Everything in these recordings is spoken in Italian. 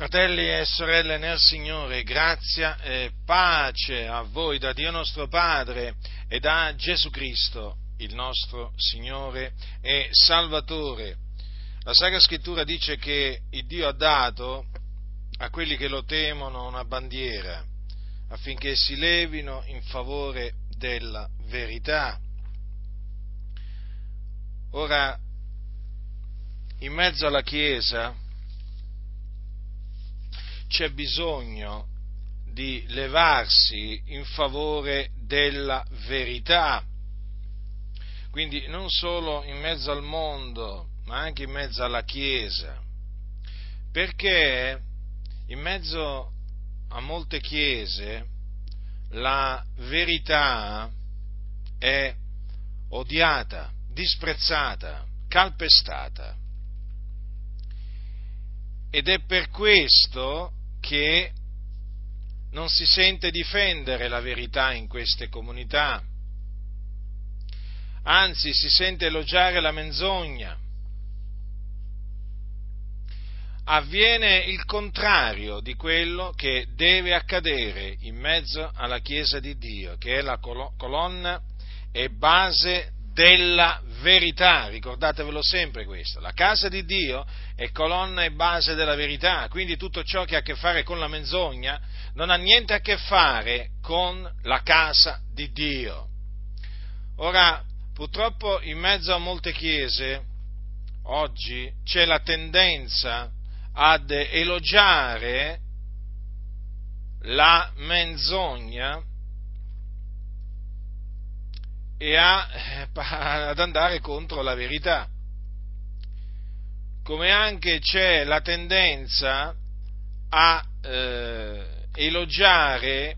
Fratelli e sorelle nel Signore, grazia e pace a voi da Dio nostro Padre e da Gesù Cristo, il nostro Signore e Salvatore. La Sacra Scrittura dice che il Dio ha dato a quelli che lo temono una bandiera affinché si levino in favore della verità. Ora, in mezzo alla Chiesa, c'è bisogno di levarsi in favore della verità. Quindi non solo in mezzo al mondo, ma anche in mezzo alla Chiesa. Perché in mezzo a molte chiese la verità è odiata, disprezzata, calpestata. Ed è per questo che non si sente difendere la verità in queste comunità, anzi si sente elogiare la menzogna. Avviene il contrario di quello che deve accadere in mezzo alla Chiesa di Dio, che è la colonna e base della verità, ricordatevelo sempre questo, la casa di Dio è colonna e base della verità, quindi tutto ciò che ha a che fare con la menzogna non ha niente a che fare con la casa di Dio. Ora, purtroppo in mezzo a molte chiese oggi c'è la tendenza ad elogiare la menzogna e a, eh, ad andare contro la verità. Come anche c'è la tendenza a eh, elogiare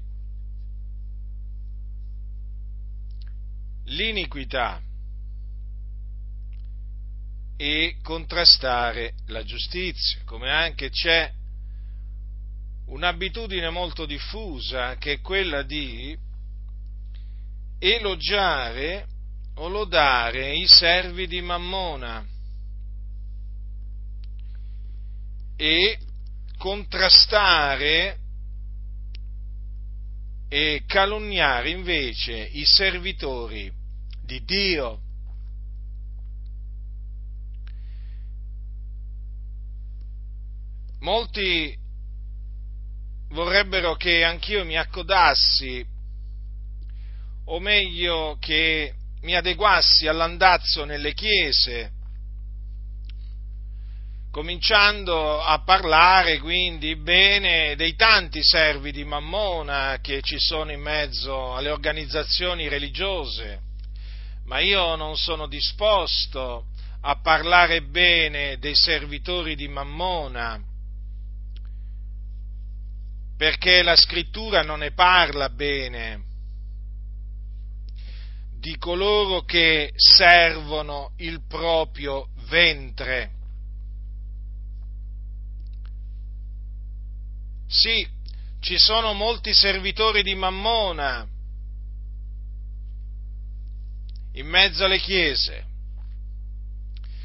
l'iniquità e contrastare la giustizia, come anche c'è un'abitudine molto diffusa che è quella di elogiare o lodare i servi di Mammona e contrastare e calunniare invece i servitori di Dio. Molti vorrebbero che anch'io mi accodassi o meglio che mi adeguassi all'andazzo nelle chiese, cominciando a parlare quindi bene dei tanti servi di Mammona che ci sono in mezzo alle organizzazioni religiose, ma io non sono disposto a parlare bene dei servitori di Mammona, perché la scrittura non ne parla bene di coloro che servono il proprio ventre. Sì, ci sono molti servitori di Mammona in mezzo alle chiese.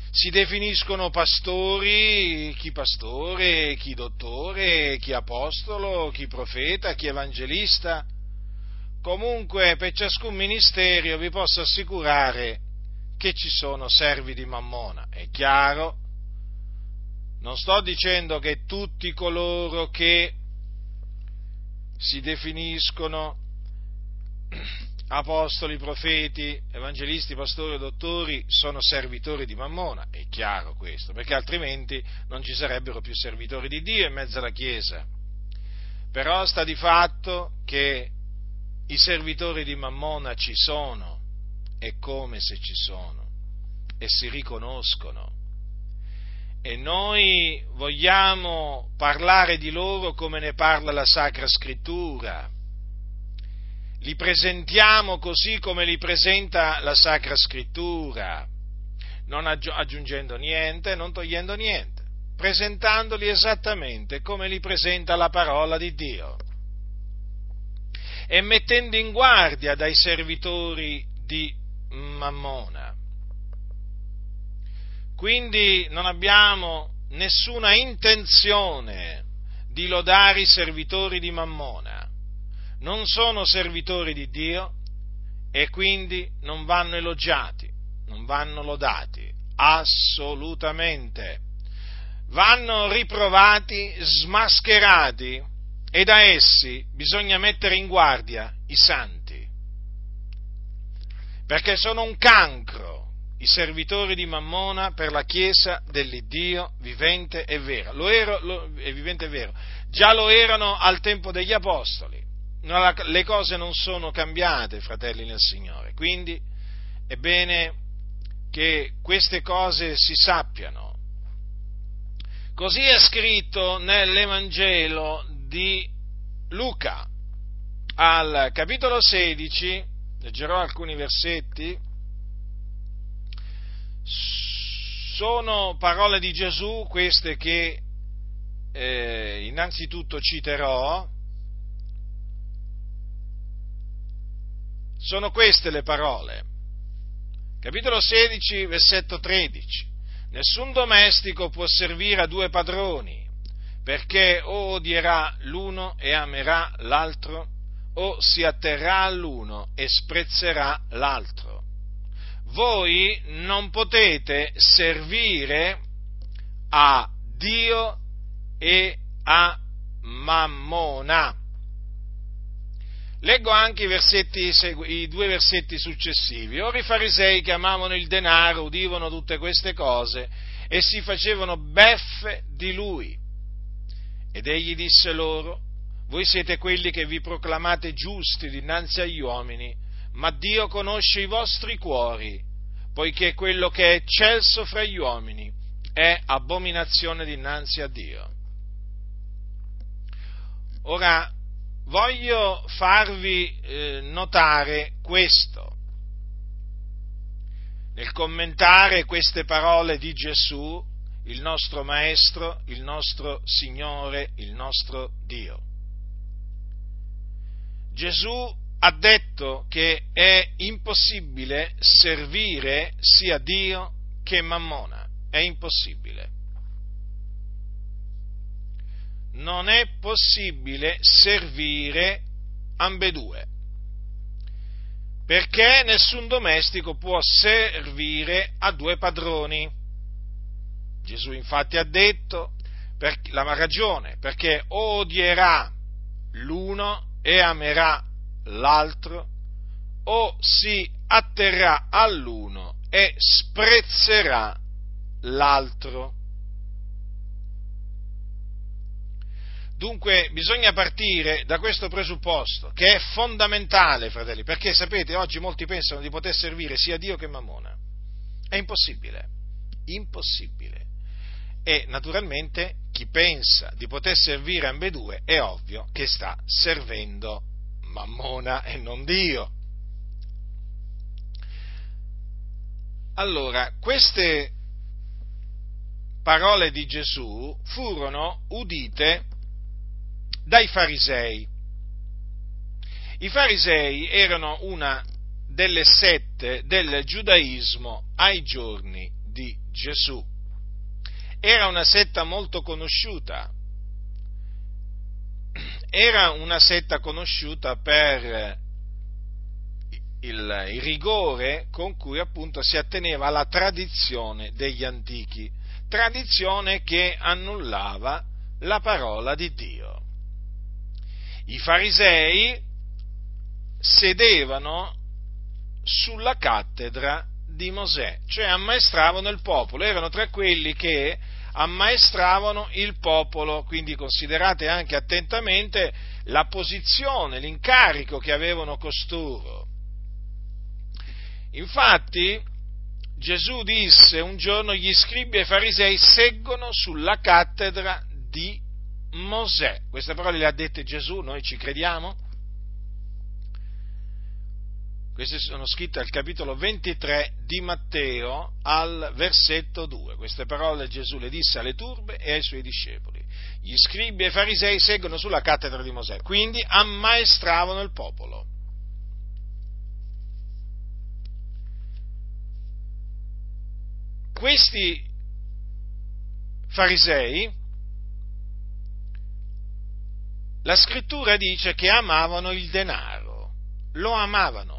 Si definiscono pastori, chi pastore, chi dottore, chi apostolo, chi profeta, chi evangelista Comunque, per ciascun ministero vi posso assicurare che ci sono servi di Mammona. È chiaro? Non sto dicendo che tutti coloro che si definiscono apostoli, profeti, evangelisti, pastori, dottori sono servitori di Mammona, è chiaro questo, perché altrimenti non ci sarebbero più servitori di Dio in mezzo alla Chiesa. Però sta di fatto che i servitori di Mammona ci sono, è come se ci sono, e si riconoscono. E noi vogliamo parlare di loro come ne parla la Sacra Scrittura. Li presentiamo così come li presenta la Sacra Scrittura, non aggiungendo niente, non togliendo niente, presentandoli esattamente come li presenta la parola di Dio e mettendo in guardia dai servitori di Mammona. Quindi non abbiamo nessuna intenzione di lodare i servitori di Mammona, non sono servitori di Dio e quindi non vanno elogiati, non vanno lodati, assolutamente. Vanno riprovati, smascherati e da essi bisogna mettere in guardia i santi, perché sono un cancro i servitori di Mammona per la Chiesa dell'Iddio vivente e vero. Lo ero, lo, è vivente e vero. Già lo erano al tempo degli Apostoli. Le cose non sono cambiate, fratelli nel Signore. Quindi è bene che queste cose si sappiano. Così è scritto nell'Evangelo di Luca, al capitolo 16, leggerò alcuni versetti, sono parole di Gesù queste che eh, innanzitutto citerò, sono queste le parole. Capitolo 16, versetto 13. Nessun domestico può servire a due padroni, perché o odierà l'uno e amerà l'altro, o si atterrà all'uno e sprezzerà l'altro voi non potete servire a Dio e a Mammona. Leggo anche i, versetti, i, due versetti successivi. Ora i farisei che amavano il denaro udivano tutte queste cose e si facevano beffe di lui. Ed egli disse loro, voi siete quelli che vi proclamate giusti dinanzi agli uomini, ma Dio conosce i vostri cuori, poiché quello che è eccelso fra gli uomini è abominazione dinanzi a Dio. Ora, voglio farvi eh, notare questo. Nel commentare queste parole di Gesù, il nostro Maestro, il nostro Signore, il nostro Dio. Gesù ha detto che è impossibile servire sia Dio che Mammona. È impossibile. Non è possibile servire ambedue. Perché nessun domestico può servire a due padroni. Gesù infatti ha detto per la ragione, perché odierà l'uno e amerà l'altro, o si atterrà all'uno e sprezzerà l'altro. Dunque bisogna partire da questo presupposto, che è fondamentale, fratelli, perché sapete, oggi molti pensano di poter servire sia Dio che Mammona. È impossibile, impossibile. E naturalmente chi pensa di poter servire ambedue è ovvio che sta servendo Mammona e non Dio. Allora, queste parole di Gesù furono udite dai farisei. I farisei erano una delle sette del giudaismo ai giorni di Gesù. Era una setta molto conosciuta, era una setta conosciuta per il, il, rigore con cui appunto si atteneva alla tradizione degli antichi, tradizione che annullava la parola di Dio. I farisei sedevano sulla cattedra di Mosè, cioè ammaestravano il popolo, erano tra quelli che ammaestravano il popolo, quindi considerate anche attentamente la posizione, l'incarico che avevano costoro. Infatti Gesù disse un giorno gli scribi e i farisei seggono sulla cattedra di Mosè. Queste parole le ha dette Gesù, noi ci crediamo? Queste sono scritte al capitolo 23 di Matteo al versetto 2. Queste parole Gesù le disse alle turbe e ai suoi discepoli. Gli scribi e i farisei seguono sulla cattedra di Mosè, quindi ammaestravano il popolo. Questi farisei la scrittura dice che amavano il denaro, lo amavano.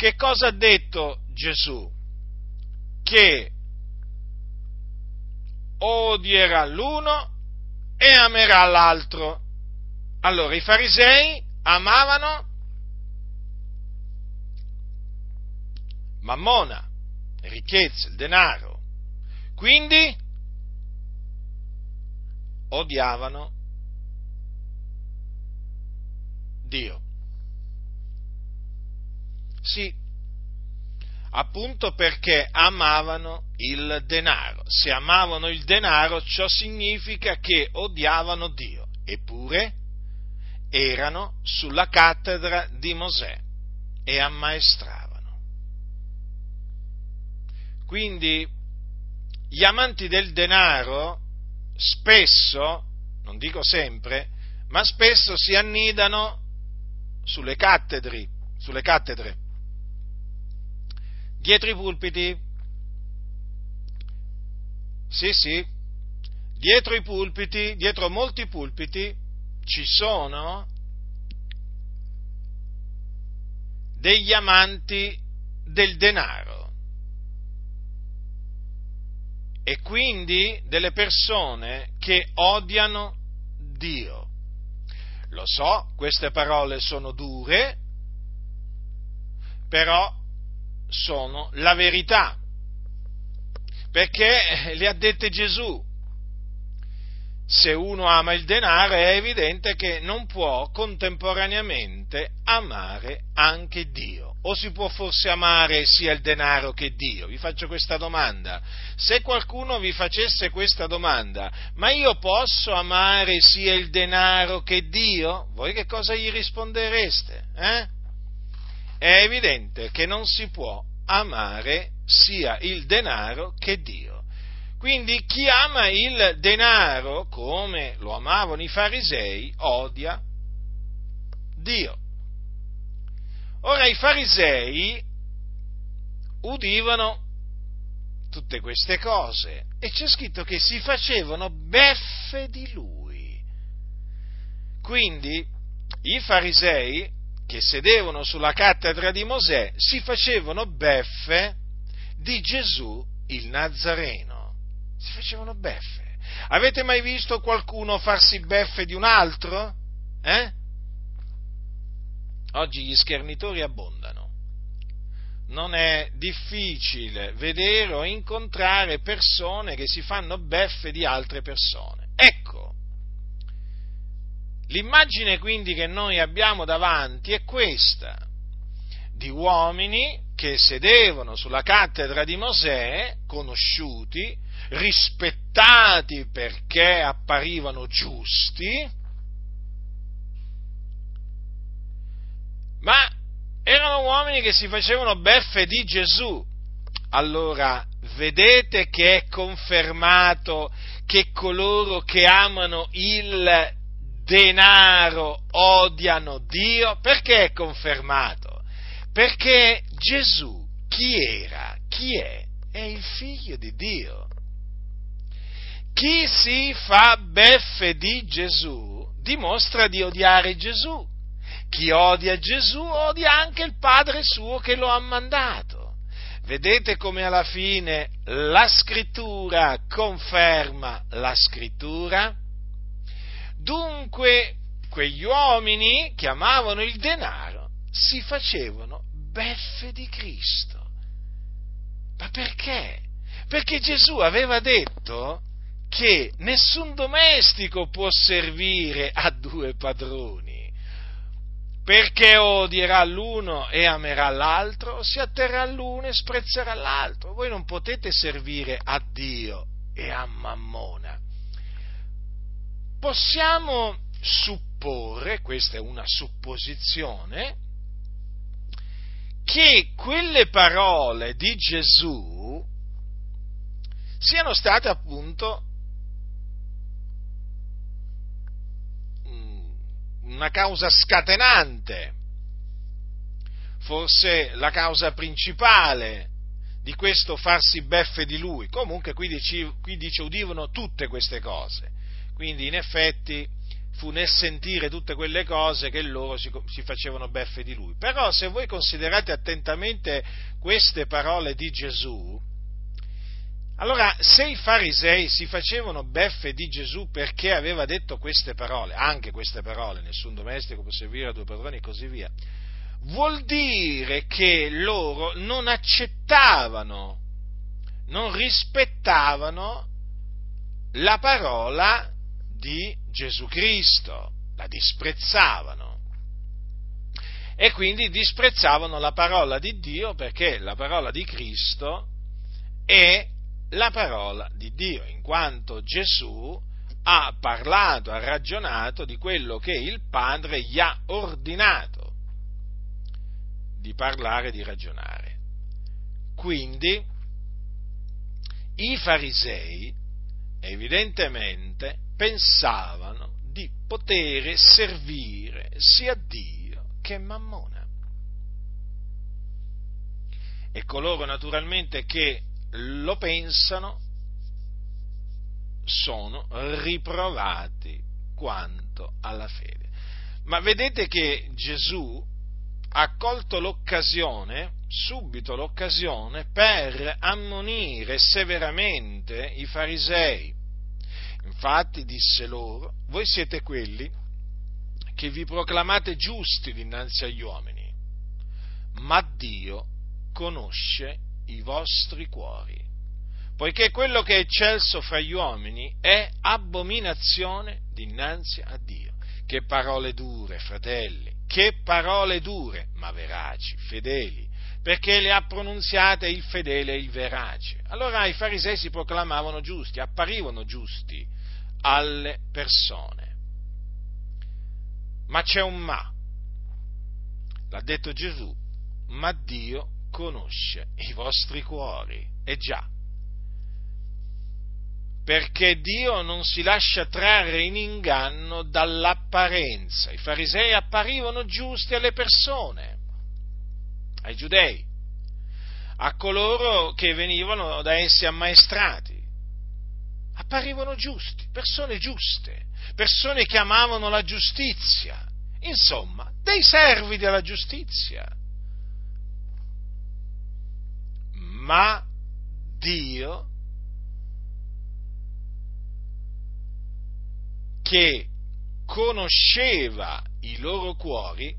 Che cosa ha detto Gesù? Che odierà l'uno e amerà l'altro. Allora i farisei amavano mammona, ricchezza, il denaro. Quindi odiavano Dio. Sì, appunto perché amavano il denaro. Se amavano il denaro, ciò significa che odiavano Dio. Eppure erano sulla cattedra di Mosè e ammaestravano. Quindi gli amanti del denaro spesso, non dico sempre, ma spesso si annidano sulle cattedre, sulle cattedre, dietro i pulpiti. Sì, sì, dietro i pulpiti, dietro molti pulpiti ci sono degli amanti del denaro e quindi delle persone che odiano Dio. Lo so, queste parole sono dure, però sono la verità, perché le ha dette Gesù se uno ama il denaro è evidente che non può contemporaneamente amare anche Dio. O si può forse amare sia il denaro che Dio? Vi faccio questa domanda. Se qualcuno vi facesse questa domanda, ma io posso amare sia il denaro che Dio? Voi che cosa gli rispondereste? Eh? È evidente che non si può amare sia il denaro che Dio. Quindi chi ama il denaro, come lo amavano i farisei, odia Dio. Ora i farisei udivano tutte queste cose e c'è scritto che si facevano beffe di lui. Quindi i farisei che sedevano sulla cattedra di Mosè si facevano beffe di Gesù il Nazareno si facevano beffe. Avete mai visto qualcuno farsi beffe di un altro? Eh? Oggi gli schernitori abbondano. Non è difficile vedere o incontrare persone che si fanno beffe di altre persone. L'immagine quindi che noi abbiamo davanti è questa, di uomini che sedevano sulla cattedra di Mosè, conosciuti, rispettati perché apparivano giusti, ma erano uomini che si facevano beffe di Gesù. Allora, vedete che è confermato che coloro che amano il denaro odiano Dio? Perché è confermato? Perché Gesù chi era? Chi è? È il figlio di Dio. Chi si fa beffe di Gesù dimostra di odiare Gesù. Chi odia Gesù odia anche il Padre suo che lo ha mandato. Vedete come alla fine la scrittura conferma la scrittura? Dunque, quegli uomini che amavano il denaro si facevano beffe di Cristo. Ma perché? Perché Gesù aveva detto che nessun domestico può servire a due padroni, perché odierà l'uno e amerà l'altro, si atterrà all'uno e sprezzerà l'altro. Voi non potete servire a Dio e a Mammona. Possiamo supporre, questa è una supposizione, che quelle parole di Gesù siano state appunto una causa scatenante, forse la causa principale di questo farsi beffe di lui. Comunque qui dice, qui dice udivano tutte queste cose. Quindi in effetti fu nel sentire tutte quelle cose che loro si, si, facevano beffe di lui. Però se voi considerate attentamente queste parole di Gesù, allora se i farisei si facevano beffe di Gesù perché aveva detto queste parole, anche queste parole, nessun domestico può servire a due padroni e così via, vuol dire che loro non accettavano, non rispettavano la parola di Gesù Cristo, la disprezzavano. E quindi disprezzavano la parola di Dio perché la parola di Cristo è la parola di Dio, in quanto Gesù ha parlato, ha ragionato di quello che il Padre gli ha ordinato di parlare di ragionare. Quindi i farisei evidentemente pensavano di poter servire sia Dio che Mammona. E coloro naturalmente che lo pensano sono riprovati quanto alla fede. Ma vedete che Gesù ha colto l'occasione, subito l'occasione, per ammonire severamente i farisei. Infatti disse loro, voi siete quelli che vi proclamate giusti dinanzi agli uomini, ma Dio conosce i vostri cuori, poiché quello che è eccelso fra gli uomini è abominazione dinanzi a Dio. Che parole dure, fratelli, che parole dure, ma veraci, fedeli, perché le ha pronunziate il fedele e il verace. Allora i farisei si proclamavano giusti, apparivano giusti alle persone. Ma c'è un ma. L'ha detto Gesù, ma Dio conosce i vostri cuori. E già, perché Dio non si lascia trarre in inganno dall'apparenza. I farisei apparivano giusti alle persone, ai giudei, a coloro che venivano da essi ammaestrati. Apparivano giusti, persone giuste, persone che amavano la giustizia, insomma, dei servi della giustizia. Ma Dio che conosceva i loro cuori,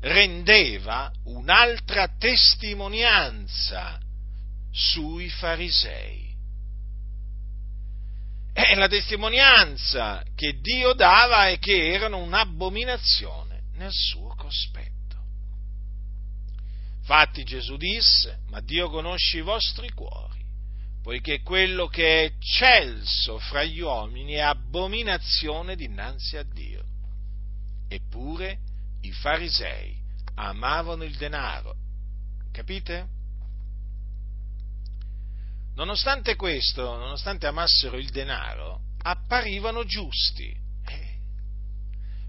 rendeva un'altra testimonianza sui farisei. E la testimonianza che Dio dava è che erano un'abominazione nel suo cospetto. Infatti Gesù disse, ma Dio conosce i vostri cuori poiché quello che è eccelso fra gli uomini è abominazione dinanzi a Dio. Eppure i farisei amavano il denaro. Capite? Nonostante questo, nonostante amassero il denaro, apparivano giusti.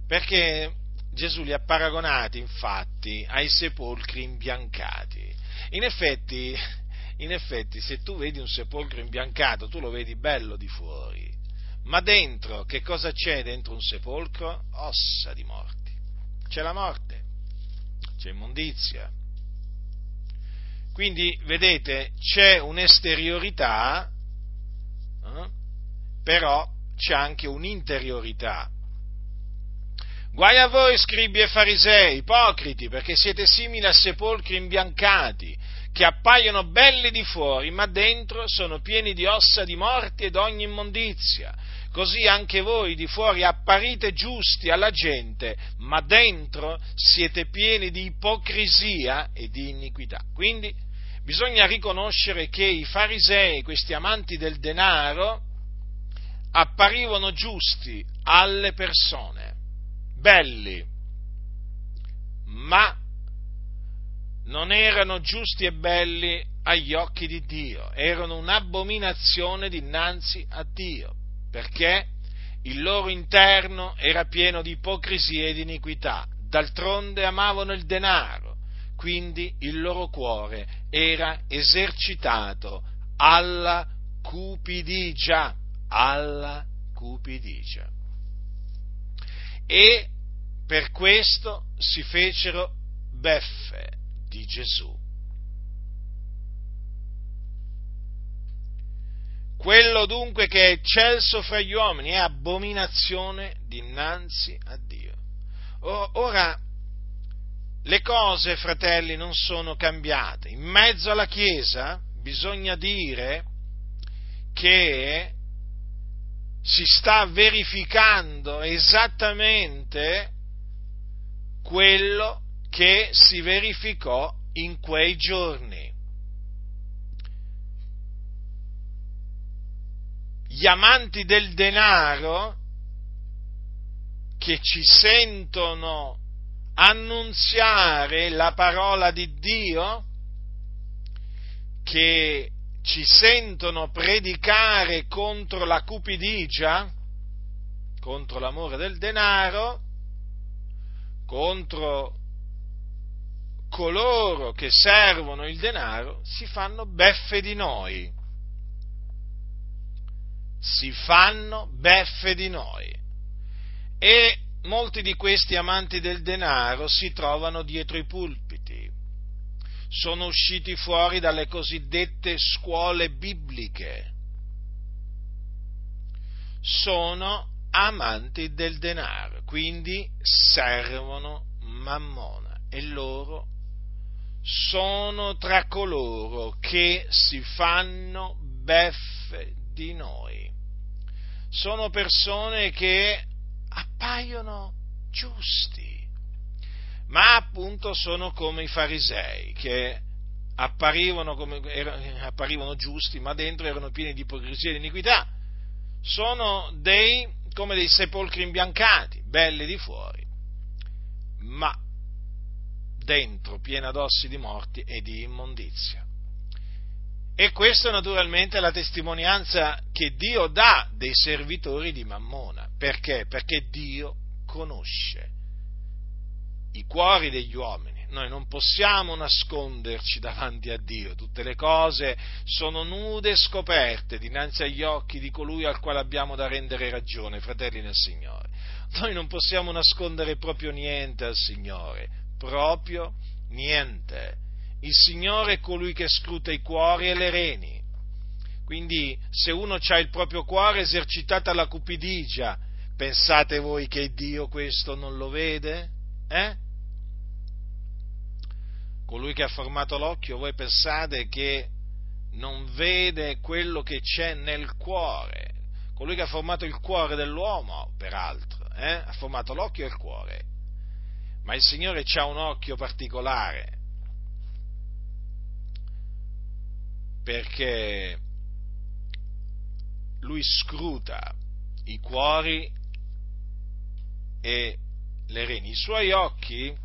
Perché Gesù li ha paragonati, infatti, ai sepolcri imbiancati. In effetti, in effetti se tu vedi un sepolcro imbiancato, tu lo vedi bello di fuori, ma dentro che cosa c'è dentro un sepolcro? Ossa di morti. C'è la morte, c'è immondizia. Quindi, vedete, c'è un'esteriorità, eh? però c'è anche un'interiorità. Guai a voi, scribi e farisei, ipocriti, perché siete simili a sepolcri imbiancati, che appaiono belli di fuori, ma dentro sono pieni di ossa di morti ed ogni immondizia. Così anche voi di fuori apparite giusti alla gente, ma dentro siete pieni di ipocrisia e di iniquità. Quindi bisogna riconoscere che i farisei, questi amanti del denaro, apparivano giusti alle persone, belli, ma non erano giusti e belli agli occhi di Dio, erano un'abominazione dinanzi a Dio, perché il loro interno era pieno di ipocrisia e di iniquità, d'altronde amavano il denaro, quindi il loro cuore era esercitato alla cupidigia, alla cupidigia. E per questo si fecero beffe di Gesù. Quello dunque che è eccelso fra gli uomini è abominazione dinanzi a Dio. Ora, le cose, fratelli, non sono cambiate. In mezzo alla Chiesa bisogna dire che si sta verificando esattamente quello che si verificò in quei giorni. Gli amanti del denaro che ci sentono annunziare la parola di Dio, che ci sentono predicare contro la cupidigia, contro l'amore del denaro, contro coloro che servono il denaro, si fanno beffe di noi. Si fanno beffe di noi. E molti di questi amanti del denaro si trovano dietro i pulpiti sono usciti fuori dalle cosiddette scuole bibliche. Sono amanti del denaro, quindi servono Mammona e loro sono tra coloro che si fanno beffe di noi. Sono persone che appaiono giusti, ma appunto sono come i farisei che apparivano, come, erano, apparivano giusti, ma dentro erano pieni di ipocrisia e di iniquità. Sono dei, come dei sepolcri imbiancati, belli di fuori, ma dentro piena d'ossi di morti e di immondizia. E questa naturalmente è la testimonianza che Dio dà dei servitori di Mammona. Perché? Perché Dio conosce i cuori degli uomini. Noi non possiamo nasconderci davanti a Dio, tutte le cose sono nude e scoperte dinanzi agli occhi di colui al quale abbiamo da rendere ragione, fratelli nel Signore. Noi non possiamo nascondere proprio niente al Signore, proprio niente. Il Signore è colui che scruta i cuori e le reni. Quindi se uno ha il proprio cuore esercitato alla cupidigia, pensate voi che Dio questo non lo vede? Eh? colui che ha formato l'occhio, voi pensate che non vede quello che c'è nel cuore. Colui che ha formato il cuore dell'uomo, peraltro, eh? ha formato l'occhio e il cuore. Ma il Signore ha un occhio particolare, perché Lui scruta i cuori e le reni. I suoi occhi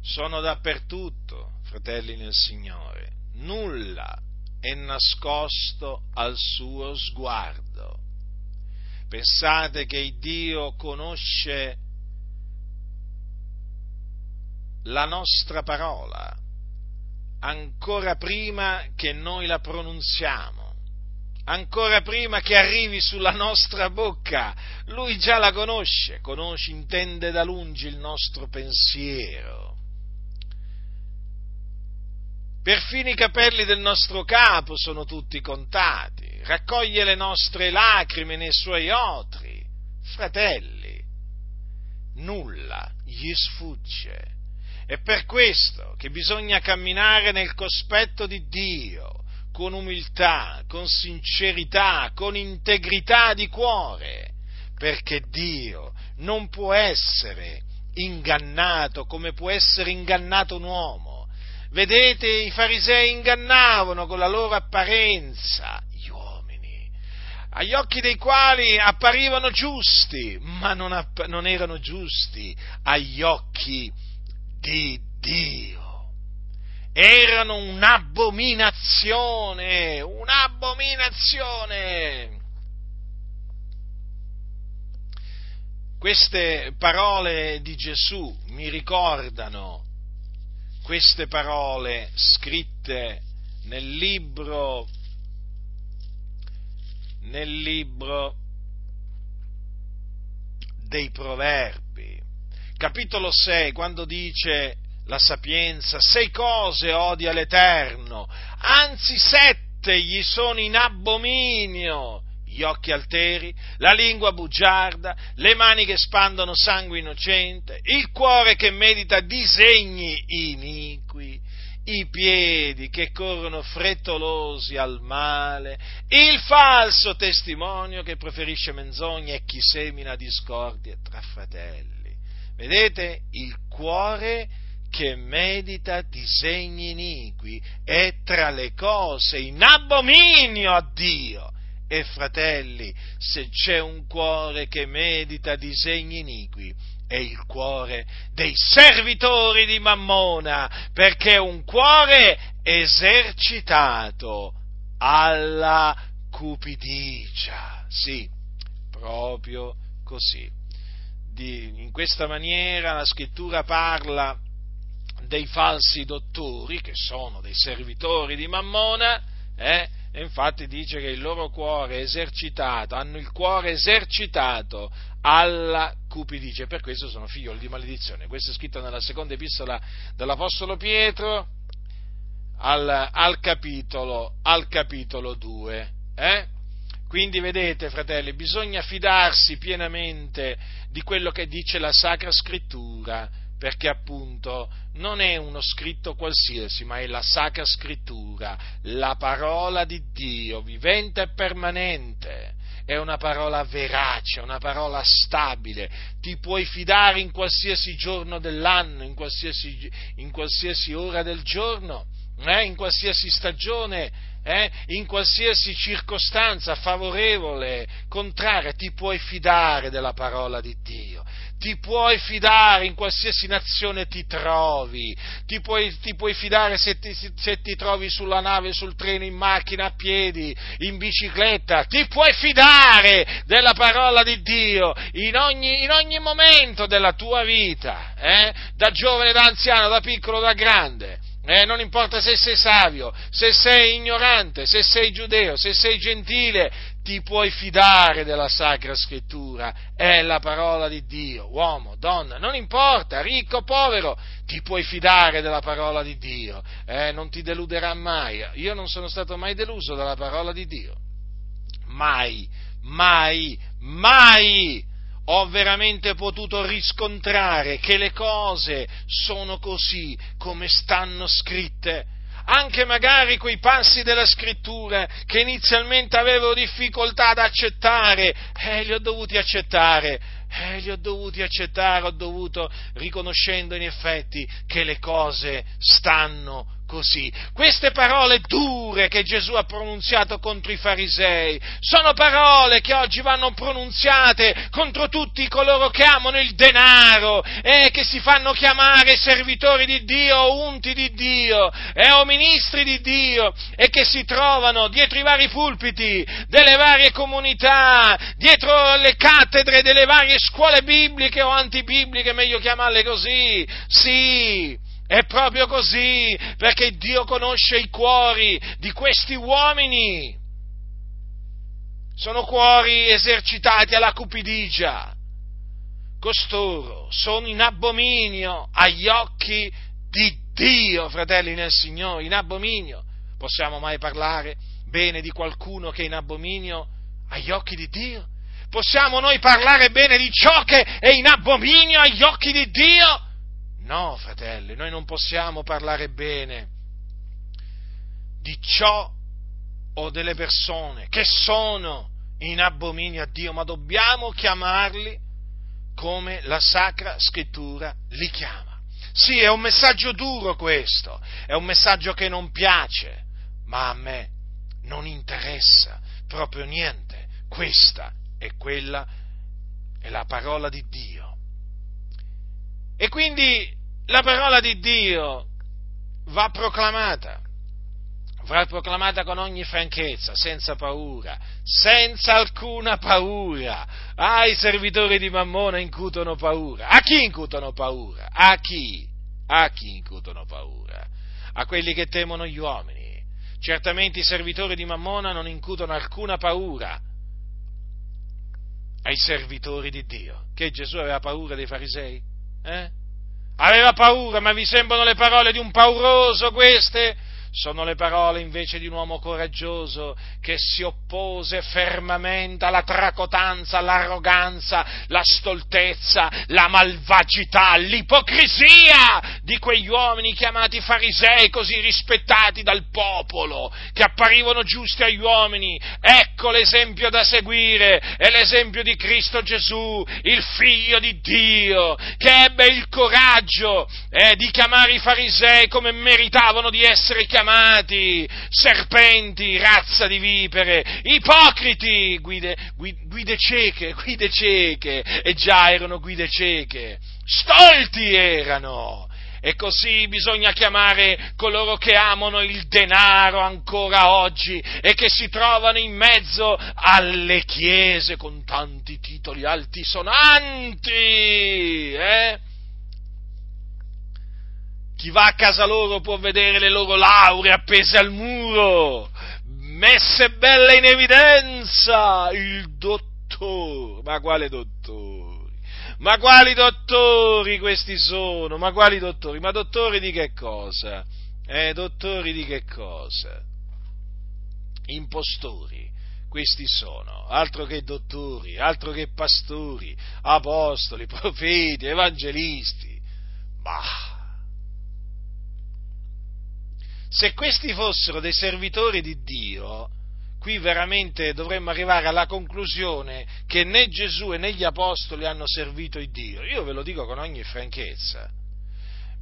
sono dappertutto, fratelli nel Signore. Nulla è nascosto al suo sguardo. Pensate che Dio conosce la nostra parola ancora prima che noi la pronunziamo, ancora prima che arrivi sulla nostra bocca. Lui già la conosce, conosce, intende da lungi il nostro pensiero Perfino i capelli del nostro capo sono tutti contati, raccoglie le nostre lacrime nei suoi otri. Fratelli, nulla gli sfugge. È per questo che bisogna camminare nel cospetto di Dio, con umiltà, con sincerità, con integrità di cuore, perché Dio non può essere ingannato come può essere ingannato un uomo. Vedete, i farisei ingannavano con la loro apparenza gli uomini, agli occhi dei quali apparivano giusti, ma non, app- non erano giusti agli occhi di Dio. Erano un'abominazione, un'abominazione. Queste parole di Gesù mi ricordano queste parole scritte nel libro, nel libro dei Proverbi, capitolo 6, quando dice la sapienza, sei cose odia l'Eterno, anzi sette gli sono in abominio, gli occhi alteri, la lingua bugiarda, le mani che spandono sangue innocente, il cuore che medita disegni iniqui, i piedi che corrono frettolosi al male, il falso testimonio che preferisce menzogne e chi semina discordie tra fratelli. Vedete? Il cuore che medita disegni iniqui è tra le cose in abominio a Dio. E fratelli, se c'è un cuore che medita disegni iniqui, è il cuore dei servitori di Mammona, perché è un cuore esercitato alla cupidigia. Sì, proprio così. Di, in questa maniera la scrittura parla dei falsi dottori, che sono dei servitori di Mammona, eh, e infatti dice che il loro cuore è esercitato, hanno il cuore esercitato alla cupidice, per questo sono figlioli di maledizione. Questo è scritto nella seconda epistola dell'Apostolo Pietro al, al, capitolo, al capitolo 2. Eh? Quindi vedete, fratelli, bisogna fidarsi pienamente di quello che dice la Sacra Scrittura, perché appunto non è uno scritto qualsiasi, ma è la Sacra Scrittura, la parola di Dio, vivente e permanente. È una parola verace, una parola stabile, ti puoi fidare in qualsiasi giorno dell'anno, in qualsiasi, in qualsiasi ora del giorno, eh, in qualsiasi stagione, eh, in qualsiasi circostanza favorevole, contraria, ti puoi fidare della parola di Dio ti puoi fidare in qualsiasi nazione ti trovi, ti puoi, ti puoi fidare se ti, se ti, trovi sulla nave, sul treno, in macchina, a piedi, in bicicletta, ti puoi fidare della parola di Dio in ogni, in ogni momento della tua vita, eh? da giovane, da anziano, da piccolo, da grande. Eh, non importa se sei savio, se sei ignorante, se sei giudeo, se sei gentile, ti puoi fidare della Sacra Scrittura, è la parola di Dio, uomo, donna, non importa, ricco, povero, ti puoi fidare della parola di Dio, eh, non ti deluderà mai. Io non sono stato mai deluso dalla parola di Dio, mai, mai, mai ho veramente potuto riscontrare che le cose sono così come stanno scritte. Anche magari quei passi della scrittura che inizialmente avevo difficoltà ad accettare, eh, li ho dovuti accettare, eh, li ho dovuti accettare, ho dovuto, riconoscendo in effetti che le cose stanno così. Queste parole dure che Gesù ha pronunziato contro i farisei sono parole che oggi vanno pronunziate contro tutti coloro che amano il denaro e che si fanno chiamare servitori di Dio unti di Dio e o ministri di Dio e che si trovano dietro i vari pulpiti delle varie comunità, dietro le cattedre delle varie scuole bibliche o antibibliche, meglio chiamarle così. Sì, è proprio così, perché Dio conosce i cuori di questi uomini. Sono cuori esercitati alla cupidigia. Costoro sono in abominio agli occhi di Dio, fratelli nel Signore, in abominio. Possiamo mai parlare bene di qualcuno che è in abominio agli occhi di Dio? Possiamo noi parlare bene di ciò che è in abominio agli occhi di Dio? No, fratelli, noi non possiamo parlare bene di ciò o delle persone che sono in abominio a Dio, ma dobbiamo chiamarli come la Sacra Scrittura li chiama. Sì, è un messaggio duro questo, è un messaggio che non piace, ma a me non interessa proprio niente. Questa è quella, è la parola di Dio. E quindi la parola di Dio va proclamata, va proclamata con ogni franchezza, senza paura, senza alcuna paura. Ah, i servitori di Mammona incutono paura. A chi incutono paura? A chi? A chi incutono paura? A quelli che temono gli uomini. Certamente i servitori di Mammona non incutono alcuna paura ai servitori di Dio. Che Gesù aveva paura dei farisei? Eh? Aveva paura, ma vi sembrano le parole di un pauroso queste? Sono le parole invece di un uomo coraggioso che si oppose fermamente alla tracotanza, all'arroganza, la stoltezza, la malvagità, l'ipocrisia di quegli uomini chiamati farisei così rispettati dal popolo, che apparivano giusti agli uomini. Ecco l'esempio da seguire, è l'esempio di Cristo Gesù, il figlio di Dio, che ebbe il coraggio eh, di chiamare i farisei come meritavano di essere chiamati chiamati serpenti, razza di vipere, ipocriti, guide, guide cieche, guide cieche, e già erano guide cieche, stolti erano. E così bisogna chiamare coloro che amano il denaro ancora oggi e che si trovano in mezzo alle chiese con tanti titoli altisonanti, eh? Chi va a casa loro può vedere le loro lauree appese al muro, messe belle in evidenza. Il dottore, ma quale dottori? Ma quali dottori questi sono? Ma quali dottori? Ma dottori di che cosa? Eh, dottori di che cosa? Impostori questi sono, altro che dottori, altro che pastori, apostoli, profeti, evangelisti. Bah, se questi fossero dei servitori di Dio, qui veramente dovremmo arrivare alla conclusione che né Gesù né gli apostoli hanno servito il Dio. Io ve lo dico con ogni franchezza.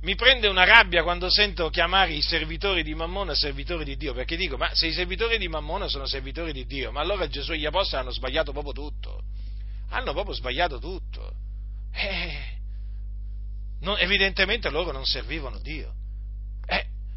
Mi prende una rabbia quando sento chiamare i servitori di Mammona servitori di Dio, perché dico, ma se i servitori di Mammona sono servitori di Dio, ma allora Gesù e gli apostoli hanno sbagliato proprio tutto. Hanno proprio sbagliato tutto. Eh, non, evidentemente loro non servivano Dio.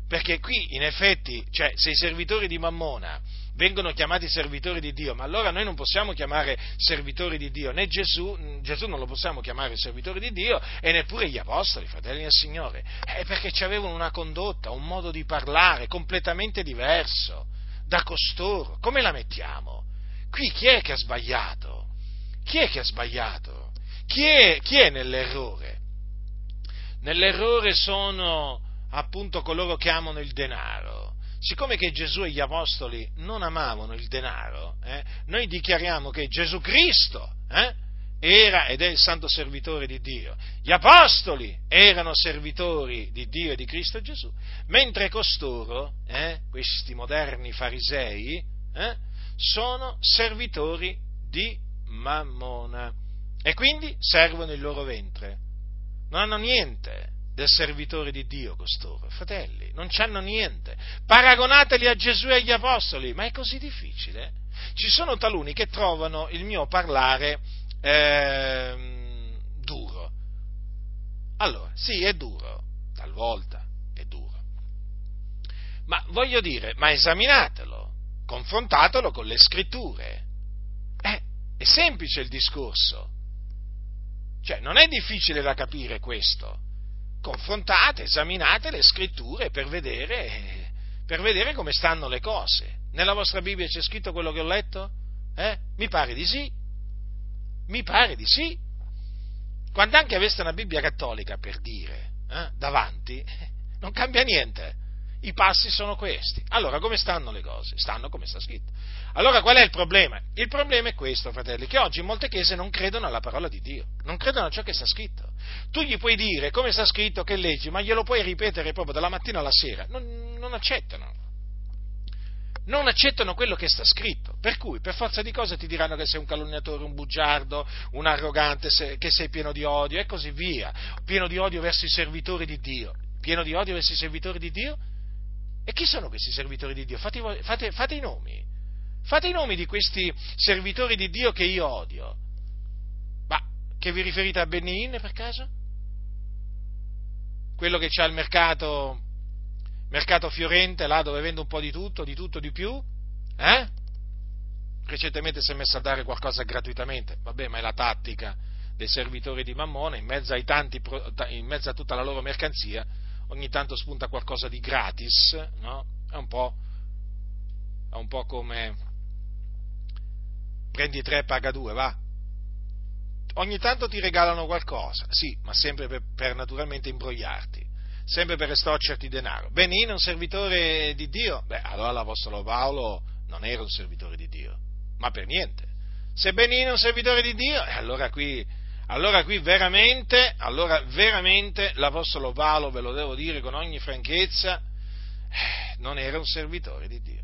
Eh, perché qui, in effetti, cioè, se i servitori di Mammona vengono chiamati servitori di Dio, ma allora noi non possiamo chiamare servitori di Dio, né Gesù, Gesù non lo possiamo chiamare servitori di Dio, e neppure gli apostoli, fratelli del Signore, è perché avevano una condotta, un modo di parlare completamente diverso da costoro. Come la mettiamo? Qui chi è che ha sbagliato? Chi è che ha sbagliato? Chi è, chi è nell'errore? Nell'errore sono appunto coloro che amano il denaro. Siccome che Gesù e gli apostoli non amavano il denaro, eh, noi dichiariamo che Gesù Cristo eh, era ed è il santo servitore di Dio. Gli apostoli erano servitori di Dio e di Cristo Gesù, mentre costoro, eh, questi moderni farisei, eh, sono servitori di Mammona e quindi servono il loro ventre. Non hanno niente del servitore di Dio costoro, fratelli, non c'hanno niente. Paragonateli a Gesù e agli Apostoli, ma è così difficile? Ci sono taluni che trovano il mio parlare eh, duro. Allora, sì, è duro, talvolta è duro. Ma voglio dire, ma esaminatelo, confrontatelo con le scritture. Eh, è semplice il discorso. Cioè, non è difficile da capire questo confrontate, esaminate le scritture per vedere, per vedere come stanno le cose. Nella vostra Bibbia c'è scritto quello che ho letto? Eh? Mi pare di sì. Mi pare di sì. Quando anche aveste una Bibbia cattolica, per dire, eh, davanti, non cambia niente. I passi sono questi. Allora, come stanno le cose? Stanno come sta scritto. Allora, qual è il problema? Il problema è questo, fratelli, che oggi in molte chiese non credono alla parola di Dio, non credono a ciò che sta scritto. Tu gli puoi dire come sta scritto che leggi, ma glielo puoi ripetere proprio dalla mattina alla sera. Non, non accettano. Non accettano quello che sta scritto, per cui per forza di cose ti diranno che sei un calunniatore, un bugiardo, un arrogante, che sei pieno di odio e così via, pieno di odio verso i servitori di Dio. Pieno di odio verso i servitori di Dio? E chi sono questi servitori di Dio? Fate, fate, fate i nomi. Fate i nomi di questi servitori di Dio che io odio. Ma che vi riferite a Benny Hinn per caso? Quello che c'ha il mercato, mercato fiorente, là dove vende un po' di tutto, di tutto di più? Eh? Recentemente si è messo a dare qualcosa gratuitamente. Vabbè, ma è la tattica dei servitori di Mammona, in mezzo, tanti, in mezzo a tutta la loro mercanzia, ogni tanto spunta qualcosa di gratis, no? È un po', è un po come prendi tre e paga due, va? ogni tanto ti regalano qualcosa, sì, ma sempre per, per naturalmente imbrogliarti, sempre per estorcerti denaro. Benino un servitore di Dio? Beh, allora l'Apostolo Paolo non era un servitore di Dio, ma per niente. Se Benino è un servitore di Dio, eh, allora qui, allora qui veramente, allora veramente l'Apostolo Paolo, ve lo devo dire con ogni franchezza, eh, non era un servitore di Dio.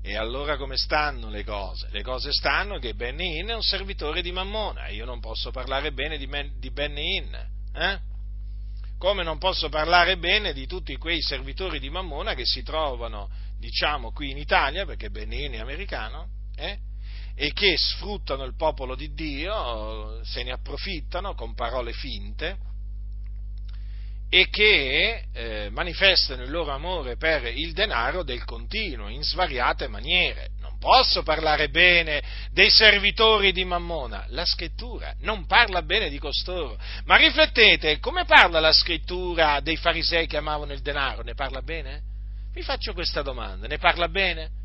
E allora come stanno le cose? Le cose stanno che Benny Hinn è un servitore di Mammona e io non posso parlare bene di, ben, di Benny Hinn, eh? come non posso parlare bene di tutti quei servitori di Mammona che si trovano, diciamo, qui in Italia, perché Benny Hinn è americano, eh? E che sfruttano il popolo di Dio, se ne approfittano con parole finte, e che eh, manifestano il loro amore per il denaro del continuo, in svariate maniere. Non posso parlare bene dei servitori di Mammona, la scrittura non parla bene di costoro. Ma riflettete, come parla la scrittura dei farisei che amavano il denaro? Ne parla bene? Vi faccio questa domanda, ne parla bene?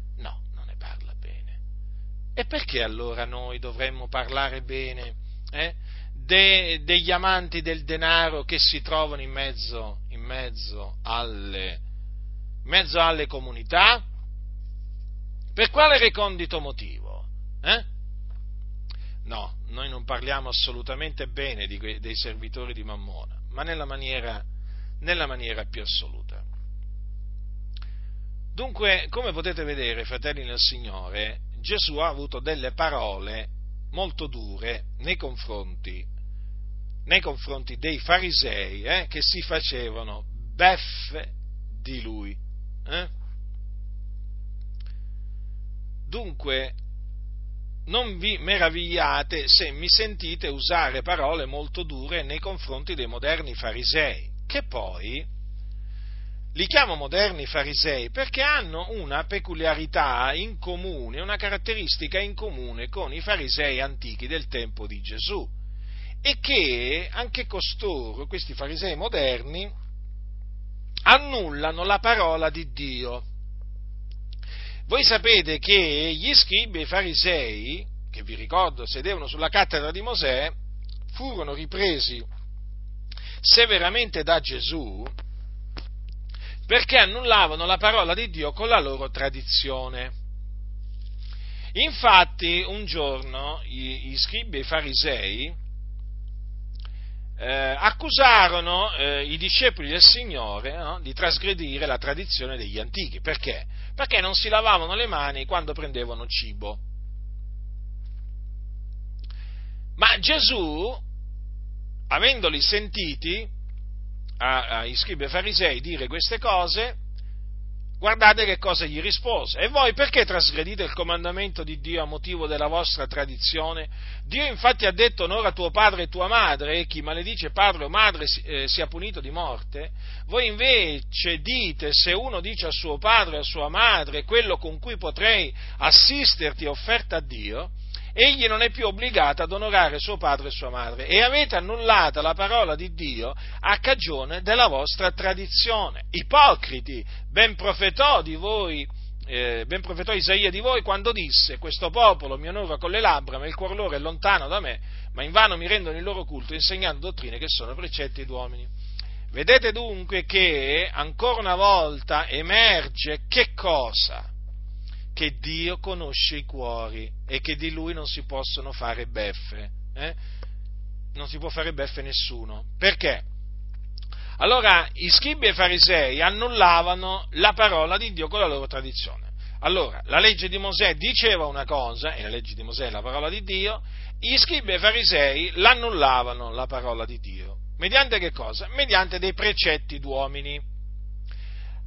E perché allora noi dovremmo parlare bene? Eh? de, degli amanti del denaro che si trovano in mezzo, in mezzo, alle, in mezzo alle comunità? Per quale recondito motivo? Eh? No, noi non parliamo assolutamente bene di, dei servitori di Mammona, ma nella maniera, nella maniera più assoluta. Dunque, come potete vedere, fratelli nel Signore, Gesù ha avuto delle parole molto dure nei confronti nei confronti dei farisei eh, che si facevano beffe di lui. Eh? Dunque, non vi meravigliate se mi sentite usare parole molto dure nei confronti dei moderni farisei, che poi li chiamo moderni farisei perché hanno una peculiarità in comune, una caratteristica in comune con i farisei antichi del tempo di Gesù e che anche costoro, questi farisei moderni, annullano la parola di Dio. Voi sapete che gli scribi e i farisei, che vi ricordo sedevano sulla cattedra di Mosè, furono ripresi severamente da Gesù perché annullavano la parola di Dio con la loro tradizione. Infatti, un giorno gli, gli scribi e i farisei eh, accusarono eh, i discepoli del Signore no, di trasgredire la tradizione degli antichi. Perché? Perché non si lavavano le mani quando prendevano cibo. Ma Gesù, avendoli sentiti, ai scribi e farisei dire queste cose, Guardate che cosa gli rispose. E voi perché trasgredite il comandamento di Dio a motivo della vostra tradizione? Dio infatti ha detto onora tuo padre e tua madre e chi maledice padre o madre eh, sia punito di morte. Voi invece dite se uno dice a suo padre o a sua madre quello con cui potrei assisterti offerta a Dio, egli non è più obbligato ad onorare suo padre e sua madre e avete annullata la parola di Dio a cagione della vostra tradizione. Ipocriti, ben profetò di voi eh, ben profetò Isaia di voi quando disse questo popolo mi onora con le labbra ma il cuor loro è lontano da me ma invano mi rendono il loro culto insegnando dottrine che sono precetti d'uomini vedete dunque che ancora una volta emerge che cosa? Che Dio conosce i cuori e che di lui non si possono fare beffe. Eh? Non si può fare beffe nessuno. Perché? Allora, i scribi e i farisei annullavano la parola di Dio con la loro tradizione. Allora, la legge di Mosè diceva una cosa, e la legge di Mosè è la parola di Dio, gli scribi e i farisei l'annullavano la parola di Dio. Mediante che cosa? Mediante dei precetti d'uomini.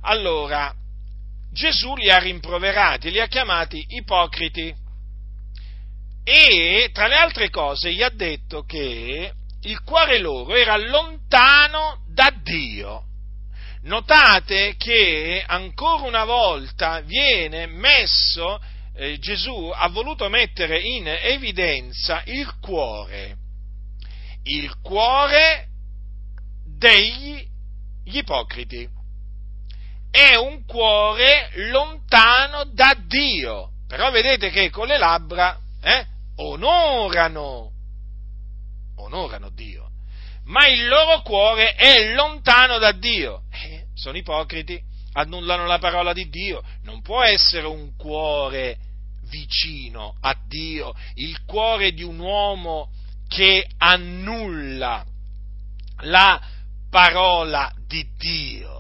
Allora, Gesù li ha rimproverati, li ha chiamati ipocriti. E tra le altre cose gli ha detto che il cuore loro era lontano da Dio. Notate che ancora una volta viene messo, eh, Gesù ha voluto mettere in evidenza il cuore, il cuore degli ipocriti è un cuore lontano da Dio. Però vedete che con le labbra eh, onorano onorano Dio, ma il loro cuore è lontano da Dio. Eh, sono ipocriti, annullano la parola di Dio. Non può essere un cuore vicino a Dio, il cuore di un uomo che annulla la parola di Dio.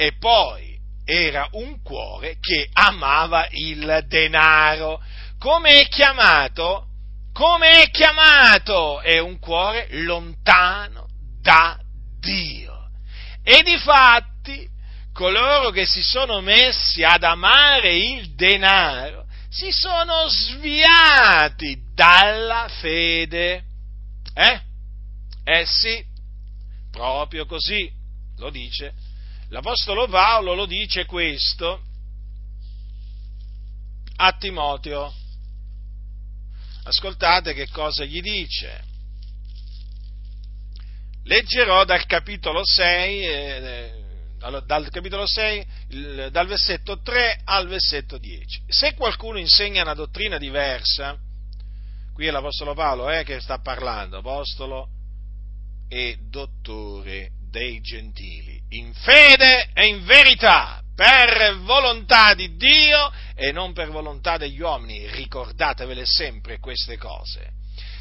E poi era un cuore che amava il denaro. Come è chiamato? Come è chiamato? È un cuore lontano da Dio. E difatti coloro che si sono messi ad amare il denaro si sono sviati dalla fede. Eh? Eh sì, proprio così lo dice. L'Apostolo Paolo lo dice questo a Timoteo. Ascoltate che cosa gli dice. Leggerò dal capitolo 6, eh, dal capitolo 6, il, dal versetto 3 al versetto 10. Se qualcuno insegna una dottrina diversa, qui è l'Apostolo Paolo eh, che sta parlando, Apostolo e Dottore dei Gentili, in fede e in verità, per volontà di Dio e non per volontà degli uomini. Ricordatevele sempre queste cose.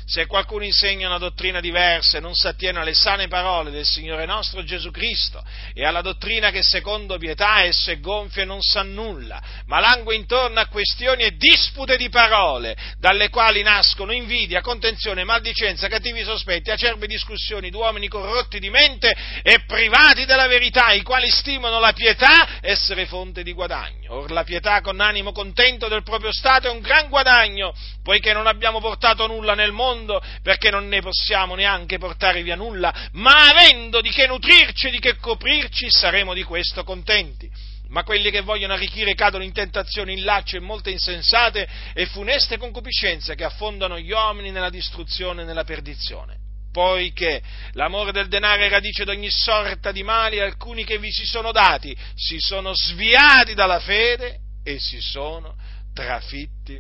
Se qualcuno insegna una dottrina diversa e non si attiene alle sane parole del Signore nostro Gesù Cristo e alla dottrina che secondo pietà esso è gonfio e non sa nulla, ma langue intorno a questioni e dispute di parole, dalle quali nascono invidia, contenzione, maldicenza, cattivi sospetti, acerbe discussioni di uomini corrotti di mente e privati della verità, i quali stimano la pietà essere fonte di guadagno. Or la pietà con animo contento del proprio stato è un gran guadagno, poiché non abbiamo portato nulla nel mondo, perché non ne possiamo neanche portare via nulla, ma avendo di che nutrirci e di che coprirci, saremo di questo contenti. Ma quelli che vogliono arricchire cadono in tentazioni, in laccio e molte insensate e funeste concupiscenze che affondano gli uomini nella distruzione e nella perdizione poiché l'amore del denaro è radice di ogni sorta di mali, alcuni che vi si sono dati si sono sviati dalla fede e si sono trafitti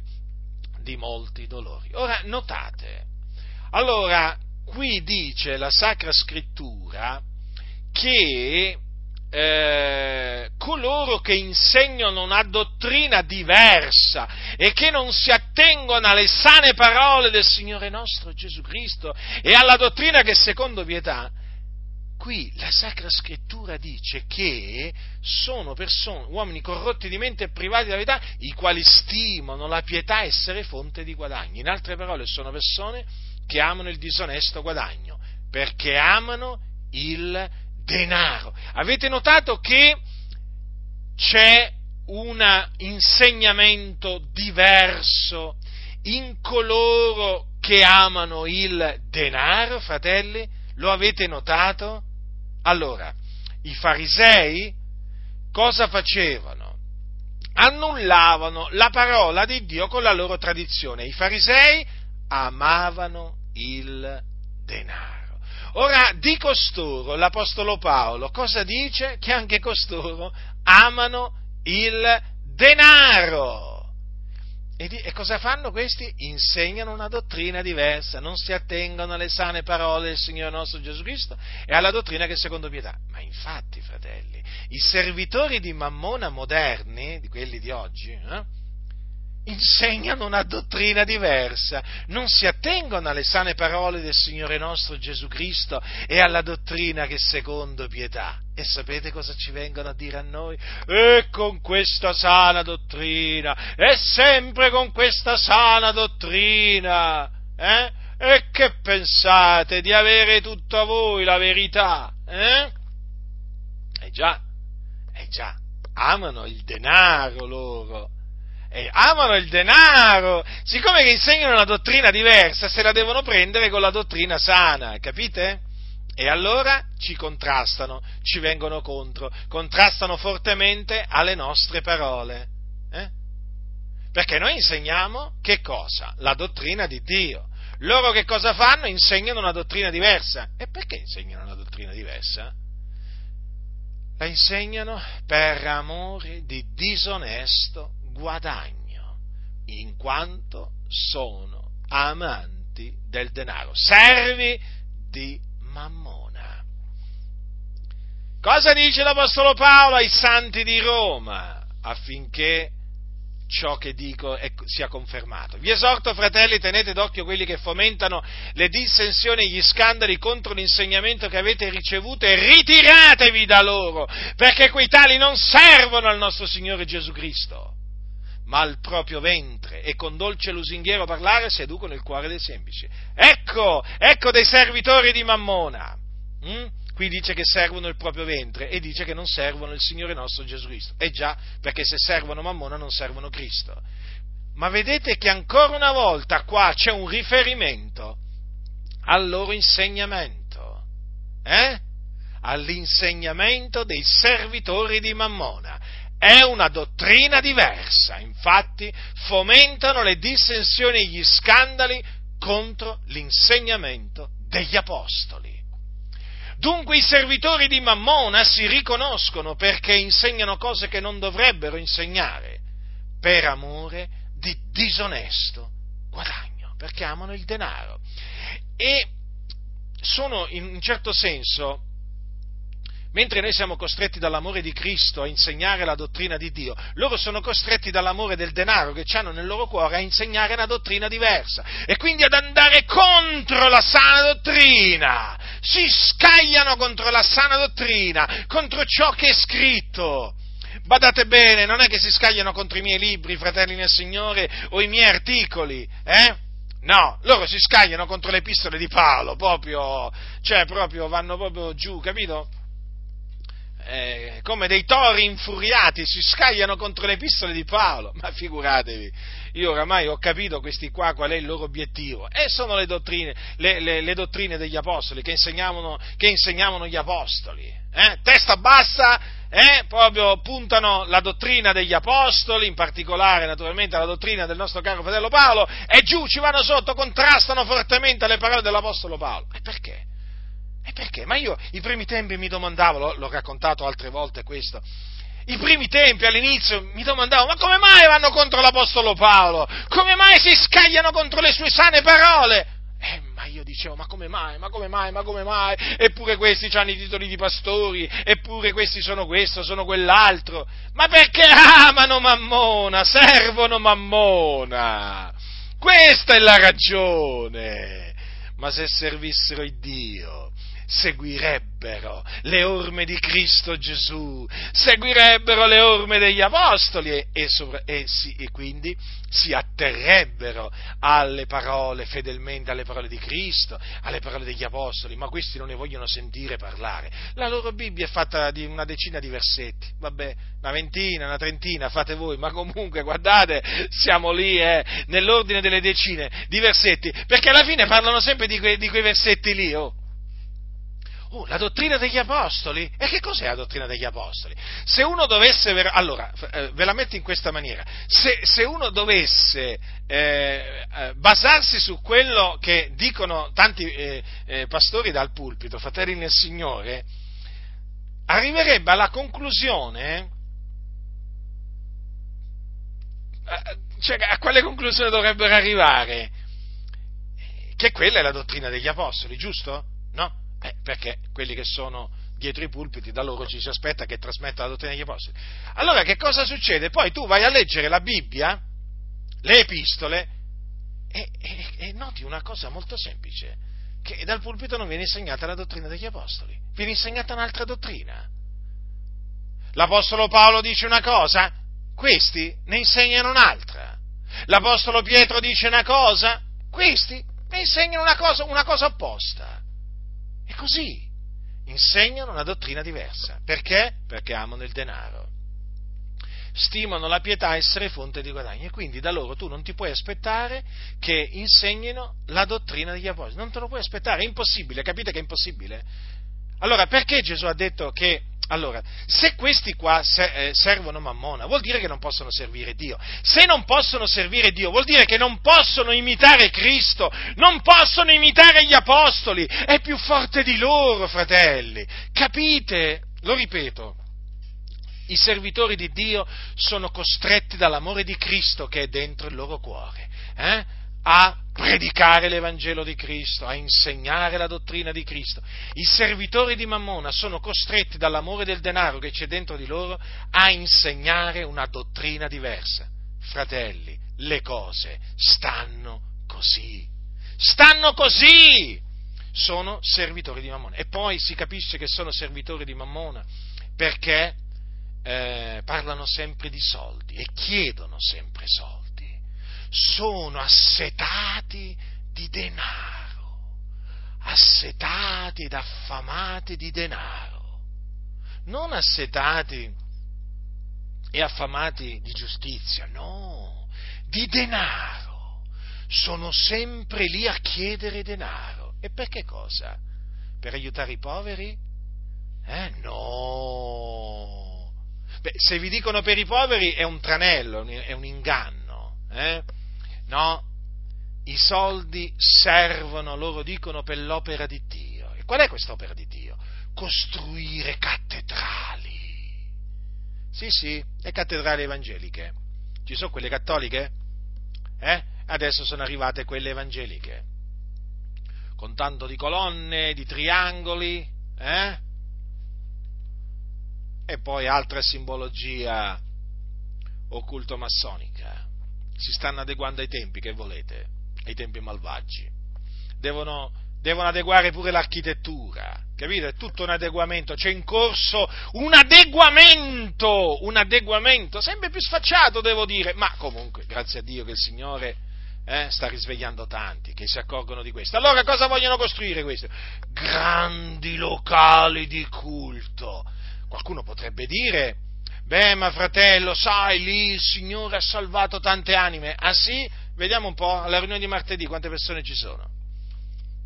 di molti dolori. Ora notate, allora qui dice la Sacra Scrittura che eh, coloro che insegnano una dottrina diversa e che non si attengono alle sane parole del Signore nostro Gesù Cristo e alla dottrina che secondo pietà, qui la Sacra Scrittura dice che sono persone, uomini corrotti di mente e privati della verità, i quali stimano la pietà essere fonte di guadagno. In altre parole, sono persone che amano il disonesto guadagno, perché amano il denaro. Avete notato che c'è un insegnamento diverso in coloro che amano il denaro, fratelli? Lo avete notato? Allora, i farisei cosa facevano? Annullavano la parola di Dio con la loro tradizione. I farisei amavano il denaro. Ora, di costoro l'Apostolo Paolo cosa dice? Che anche costoro amano il denaro. E, di, e, cosa fanno questi? Insegnano una dottrina diversa, non si attengono alle sane parole del Signore nostro Gesù Cristo e alla dottrina che è secondo pietà. Ma infatti, fratelli, i servitori di Mammona moderni, di quelli di oggi, eh, insegnano una dottrina diversa, non si attengono alle sane parole del Signore nostro Gesù Cristo e alla dottrina che secondo pietà. E sapete cosa ci vengono a dire a noi? E con questa sana dottrina, e sempre con questa sana dottrina, eh? E che pensate di avere tutto a voi la verità? Eh? Eh già, eh già, amano il denaro loro eh, amano il denaro, siccome che insegnano una dottrina diversa, se la devono prendere con la dottrina sana, capite? E allora ci contrastano, ci vengono contro, contrastano fortemente alle nostre parole. Eh? Perché noi insegniamo che cosa? La dottrina di Dio. Loro che cosa fanno? Insegnano una dottrina diversa. E perché insegnano una dottrina diversa? La insegnano per amore di disonesto guadagno, in quanto sono amanti del denaro, servi di mammona. Cosa dice l'Apostolo Paolo ai santi di Roma affinché ciò che dico sia confermato. Vi esorto, fratelli, tenete d'occhio quelli che fomentano le dissensioni e gli scandali contro l'insegnamento che avete ricevuto e ritiratevi da loro, perché quei tali non servono al nostro Signore Gesù Cristo, ma al proprio ventre e con dolce lusinghiero parlare seducono il cuore dei semplici. Ecco, ecco dei servitori di Mammona. Mm? qui dice che servono il proprio ventre e dice che non servono il Signore nostro Gesù Cristo. E già, perché se servono Mammona non servono Cristo. Ma vedete che ancora una volta qua c'è un riferimento al loro insegnamento, eh? all'insegnamento dei servitori di Mammona. È una dottrina diversa, infatti fomentano le dissensioni e gli scandali contro l'insegnamento degli apostoli. Dunque i servitori di Mammona si riconoscono perché insegnano cose che non dovrebbero insegnare, per amore di disonesto guadagno, perché amano il denaro. E sono in un certo senso Mentre noi siamo costretti dall'amore di Cristo a insegnare la dottrina di Dio, loro sono costretti dall'amore del denaro che hanno nel loro cuore a insegnare una dottrina diversa e quindi ad andare contro la sana dottrina. Si scagliano contro la sana dottrina, contro ciò che è scritto. Badate bene, non è che si scagliano contro i miei libri, fratelli nel Signore, o i miei articoli, eh? No, loro si scagliano contro le epistole di Paolo, proprio, cioè proprio vanno proprio giù, capito? Eh, come dei tori infuriati si scagliano contro le epistole di Paolo, ma figuratevi, io oramai ho capito questi qua qual è il loro obiettivo, e sono le dottrine, le, le, le dottrine degli apostoli che insegnavano, che insegnavano gli apostoli, eh? testa bassa, eh? proprio puntano la dottrina degli apostoli, in particolare naturalmente la dottrina del nostro caro fratello Paolo, e giù ci vanno sotto, contrastano fortemente le parole dell'apostolo Paolo. E perché? Perché? Ma io i primi tempi mi domandavo, l'ho, l'ho raccontato altre volte questo, i primi tempi all'inizio mi domandavo, ma come mai vanno contro l'Apostolo Paolo? Come mai si scagliano contro le sue sane parole? Eh, ma io dicevo, ma come mai, ma come mai, ma come mai? Eppure questi hanno i titoli di pastori, eppure questi sono questo, sono quell'altro. Ma perché amano Mammona, servono Mammona? Questa è la ragione. Ma se servissero il Dio, seguirebbero le orme di Cristo Gesù, seguirebbero le orme degli Apostoli e, sopra, e, si, e, quindi si atterrebbero alle parole, fedelmente alle parole di Cristo, alle parole degli Apostoli, ma questi non ne vogliono sentire parlare. La loro Bibbia è fatta di una decina di versetti, vabbè, una ventina, una trentina, fate voi, ma comunque guardate, siamo lì eh, nell'ordine delle decine di versetti, perché alla fine parlano sempre di, que, di quei versetti lì, oh Oh, la dottrina degli apostoli? E che cos'è la dottrina degli apostoli? Se uno dovesse, ver- allora, eh, ve la metto in questa maniera, se, se uno dovesse eh, eh, basarsi su quello che dicono tanti eh, eh, pastori dal pulpito, fratelli nel Signore, arriverebbe alla conclusione, eh, cioè a quale conclusione dovrebbero arrivare? Che quella è la dottrina degli apostoli, giusto? No? Eh, perché quelli che sono dietro i pulpiti, da loro ci si aspetta che trasmetta la dottrina degli apostoli. Allora che cosa succede? Poi tu vai a leggere la Bibbia, le epistole, e, e, e noti una cosa molto semplice, che dal pulpito non viene insegnata la dottrina degli apostoli, viene insegnata un'altra dottrina. L'Apostolo Paolo dice una cosa, questi ne insegnano un'altra. L'Apostolo Pietro dice una cosa, questi ne insegnano una cosa, una cosa opposta. E così insegnano una dottrina diversa. Perché? Perché amano il denaro. Stimano la pietà essere fonte di guadagno e quindi da loro tu non ti puoi aspettare che insegnino la dottrina degli apostoli. Non te lo puoi aspettare, è impossibile, capite che è impossibile? Allora, perché Gesù ha detto che allora, se questi qua eh, servono Mammona, vuol dire che non possono servire Dio. Se non possono servire Dio, vuol dire che non possono imitare Cristo, non possono imitare gli apostoli. È più forte di loro, fratelli. Capite? Lo ripeto. I servitori di Dio sono costretti dall'amore di Cristo che è dentro il loro cuore eh? A predicare l'Evangelo di Cristo, a insegnare la dottrina di Cristo. I servitori di Mammona sono costretti dall'amore del denaro che c'è dentro di loro a insegnare una dottrina diversa. Fratelli, le cose stanno così. Stanno così! Sono servitori di Mammona. E poi si capisce che sono servitori di Mammona perché eh, parlano sempre di soldi e chiedono sempre soldi sono assetati di denaro, assetati ed affamati di denaro, non assetati e affamati di giustizia, no, di denaro. Sono sempre lì a chiedere denaro. E per che cosa? Per aiutare i poveri? Eh no. Beh, se vi dicono per i poveri è un tranello, è un inganno. Eh? No, i soldi servono, loro dicono, per l'opera di Dio. E qual è questa opera di Dio? Costruire cattedrali. Sì, sì, le cattedrali evangeliche. Ci sono quelle cattoliche? Eh? Adesso sono arrivate quelle evangeliche. Con tanto di colonne, di triangoli, eh? E poi altra simbologia occulto-massonica si stanno adeguando ai tempi, che volete? Ai tempi malvagi. Devono, devono adeguare pure l'architettura, capite? È tutto un adeguamento, c'è in corso un adeguamento, un adeguamento, sempre più sfacciato devo dire, ma comunque, grazie a Dio che il Signore eh, sta risvegliando tanti che si accorgono di questo. Allora cosa vogliono costruire questi? Grandi locali di culto. Qualcuno potrebbe dire, Beh, ma fratello, sai, lì il Signore ha salvato tante anime. Ah sì? Vediamo un po', alla riunione di martedì quante persone ci sono.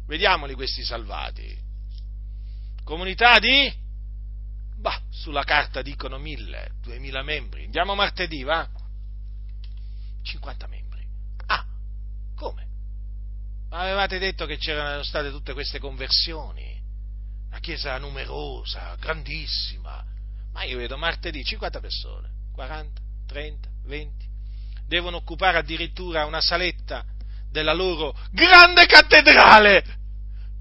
Vediamoli questi salvati. Comunità di? Bah, sulla carta dicono mille, duemila membri. Andiamo martedì, va? 50 membri. Ah, come? Ma avevate detto che c'erano state tutte queste conversioni. Una chiesa numerosa, grandissima ma io vedo martedì 50 persone, 40, 30, 20, devono occupare addirittura una saletta della loro grande cattedrale.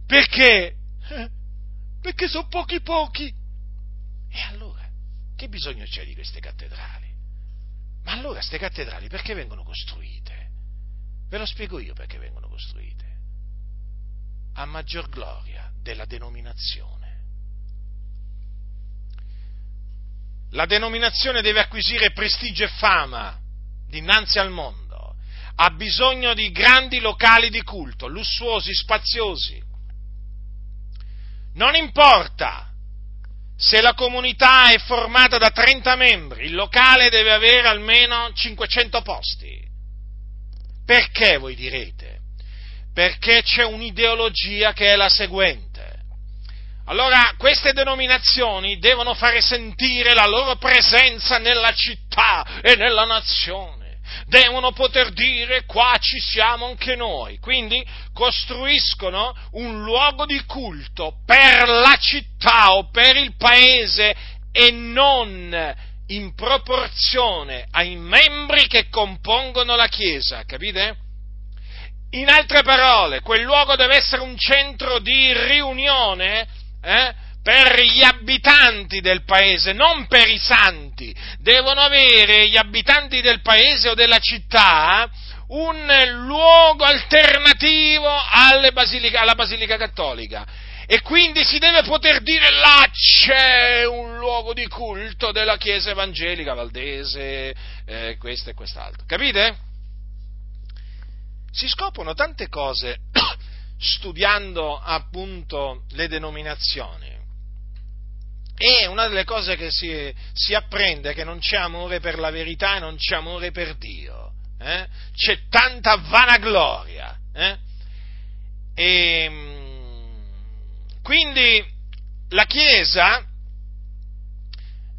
Perché? Perché sono pochi pochi. E allora, che bisogno c'è di queste cattedrali? Ma allora queste cattedrali perché vengono costruite? Ve lo spiego io perché vengono costruite. A maggior gloria della denominazione la denominazione deve acquisire prestigio e fama dinanzi al mondo, ha bisogno di grandi locali di culto, lussuosi, spaziosi. Non importa se la comunità è formata da 30 membri, il locale deve avere almeno 500 posti. Perché voi direte? Perché c'è un'ideologia che è la seguente allora queste denominazioni devono fare sentire la loro presenza nella città e nella nazione. Devono poter dire qua ci siamo anche noi. Quindi costruiscono un luogo di culto per la città o per il paese e non in proporzione ai membri che compongono la Chiesa, capite? In altre parole, quel luogo deve essere un centro di riunione eh, per gli abitanti del paese, non per i santi. Devono avere gli abitanti del paese o della città un luogo alternativo basilica, alla Basilica Cattolica. E quindi si deve poter dire là c'è un luogo di culto della Chiesa Evangelica Valdese, eh, questo e quest'altro. Capite? Si scoprono tante cose studiando appunto le denominazioni. E una delle cose che si, si, apprende è che non c'è amore per la verità e non c'è amore per Dio. Eh? C'è tanta vanagloria. Eh? E, mm, quindi la Chiesa,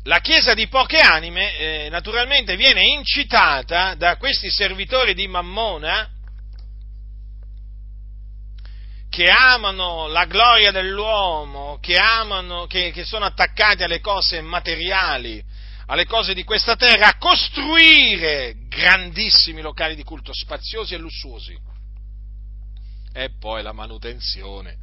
la Chiesa di poche anime, eh, naturalmente viene incitata da questi servitori di Mammona che amano la gloria dell'uomo, che, amano, che, che sono attaccati alle cose materiali, alle cose di questa terra, a costruire grandissimi locali di culto, spaziosi e lussuosi. E poi la manutenzione.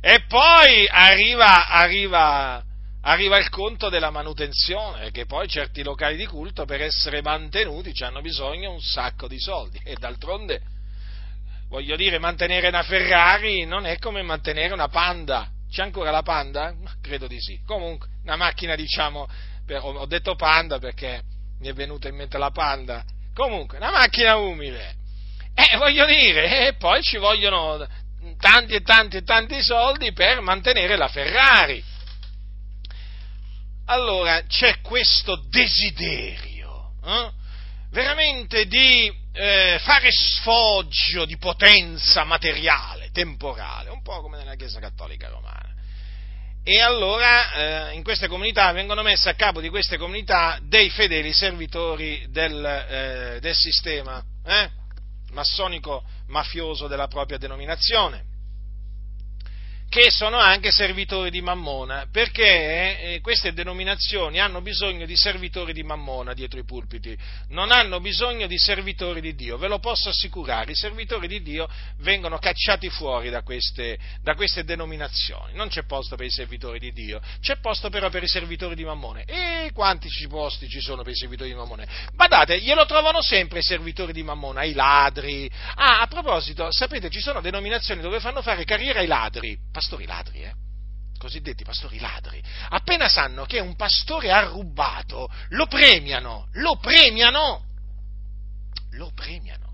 E poi arriva, arriva, arriva il conto della manutenzione, perché poi certi locali di culto per essere mantenuti hanno bisogno di un sacco di soldi. E d'altronde, voglio dire, mantenere una Ferrari non è come mantenere una Panda. C'è ancora la Panda? Credo di sì. Comunque, una macchina, diciamo, per, ho detto Panda perché mi è venuta in mente la Panda. Comunque, una macchina umile. E eh, voglio dire, e poi ci vogliono tanti e tanti e tanti soldi per mantenere la Ferrari. Allora c'è questo desiderio eh, veramente di eh, fare sfoggio di potenza materiale, temporale, un po' come nella Chiesa Cattolica Romana. E allora eh, in queste comunità vengono messe a capo di queste comunità dei fedeli servitori del, eh, del sistema eh, massonico mafioso della propria denominazione che sono anche servitori di Mammona, perché eh, queste denominazioni hanno bisogno di servitori di Mammona dietro i pulpiti, non hanno bisogno di servitori di Dio, ve lo posso assicurare, i servitori di Dio vengono cacciati fuori da queste, da queste denominazioni, non c'è posto per i servitori di Dio, c'è posto però per i servitori di Mammone. E quanti posti ci sono per i servitori di Mammone? Badate, glielo trovano sempre i servitori di Mammona, i ladri. Ah, a proposito, sapete, ci sono denominazioni dove fanno fare carriera ai ladri pastori ladri, eh? cosiddetti pastori ladri, appena sanno che un pastore ha rubato, lo premiano, lo premiano, lo premiano.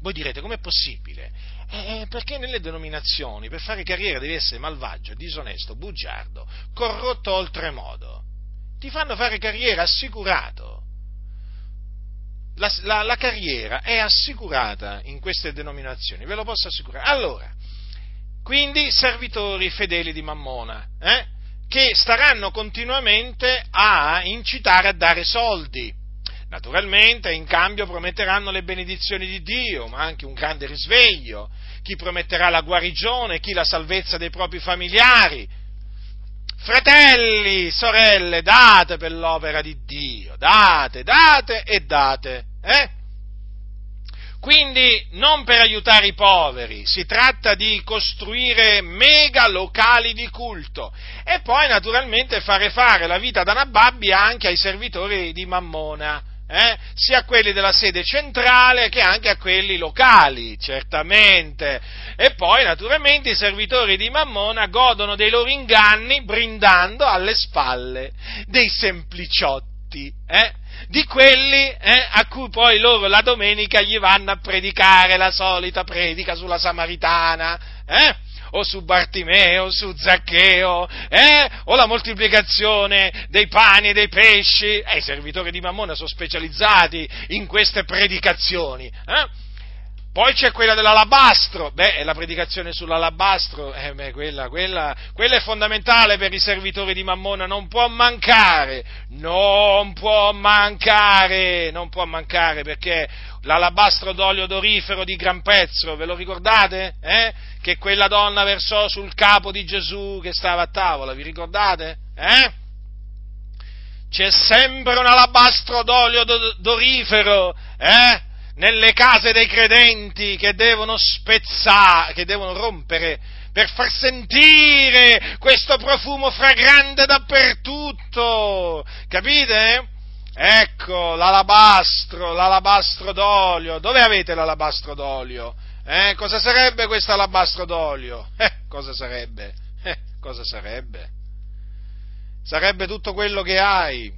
Voi direte, com'è possibile? Eh, perché nelle denominazioni per fare carriera devi essere malvagio, disonesto, bugiardo, corrotto oltremodo. Ti fanno fare carriera assicurato. La, la, la, carriera è assicurata in queste denominazioni, ve lo posso assicurare. Allora, quindi servitori fedeli di Mammona, eh? che staranno continuamente a incitare a dare soldi. Naturalmente in cambio prometteranno le benedizioni di Dio, ma anche un grande risveglio, chi prometterà la guarigione, chi la salvezza dei propri familiari. Fratelli, sorelle, date per l'opera di Dio, date, date e date. Eh? Quindi non per aiutare i poveri, si tratta di costruire mega locali di culto e poi naturalmente fare fare la vita da Nababbi anche ai servitori di Mammona, eh? sia a quelli della sede centrale che anche a quelli locali, certamente. E poi naturalmente i servitori di Mammona godono dei loro inganni brindando alle spalle dei sempliciotti. Eh? Di quelli eh, a cui poi loro la domenica gli vanno a predicare la solita predica sulla Samaritana, eh? o su Bartimeo, su Zaccheo, eh? o la moltiplicazione dei pani e dei pesci. Eh, I servitori di Mammona sono specializzati in queste predicazioni. Eh? Poi c'è quella dell'alabastro, beh, la predicazione sull'alabastro, eh, beh, quella, quella, quella, è fondamentale per i servitori di Mammona, non può mancare, non può mancare, non può mancare, perché l'alabastro d'olio d'orifero di gran prezzo, ve lo ricordate? Eh? Che quella donna versò sul capo di Gesù che stava a tavola, vi ricordate? Eh? C'è sempre un alabastro d'olio d'orifero, eh? Nelle case dei credenti che devono spezzare, che devono rompere per far sentire questo profumo fragrante dappertutto. Capite? Ecco, l'alabastro, l'alabastro d'olio. Dove avete l'alabastro d'olio? Eh, cosa sarebbe questo alabastro d'olio? Eh, cosa sarebbe? Eh, cosa sarebbe? Sarebbe tutto quello che hai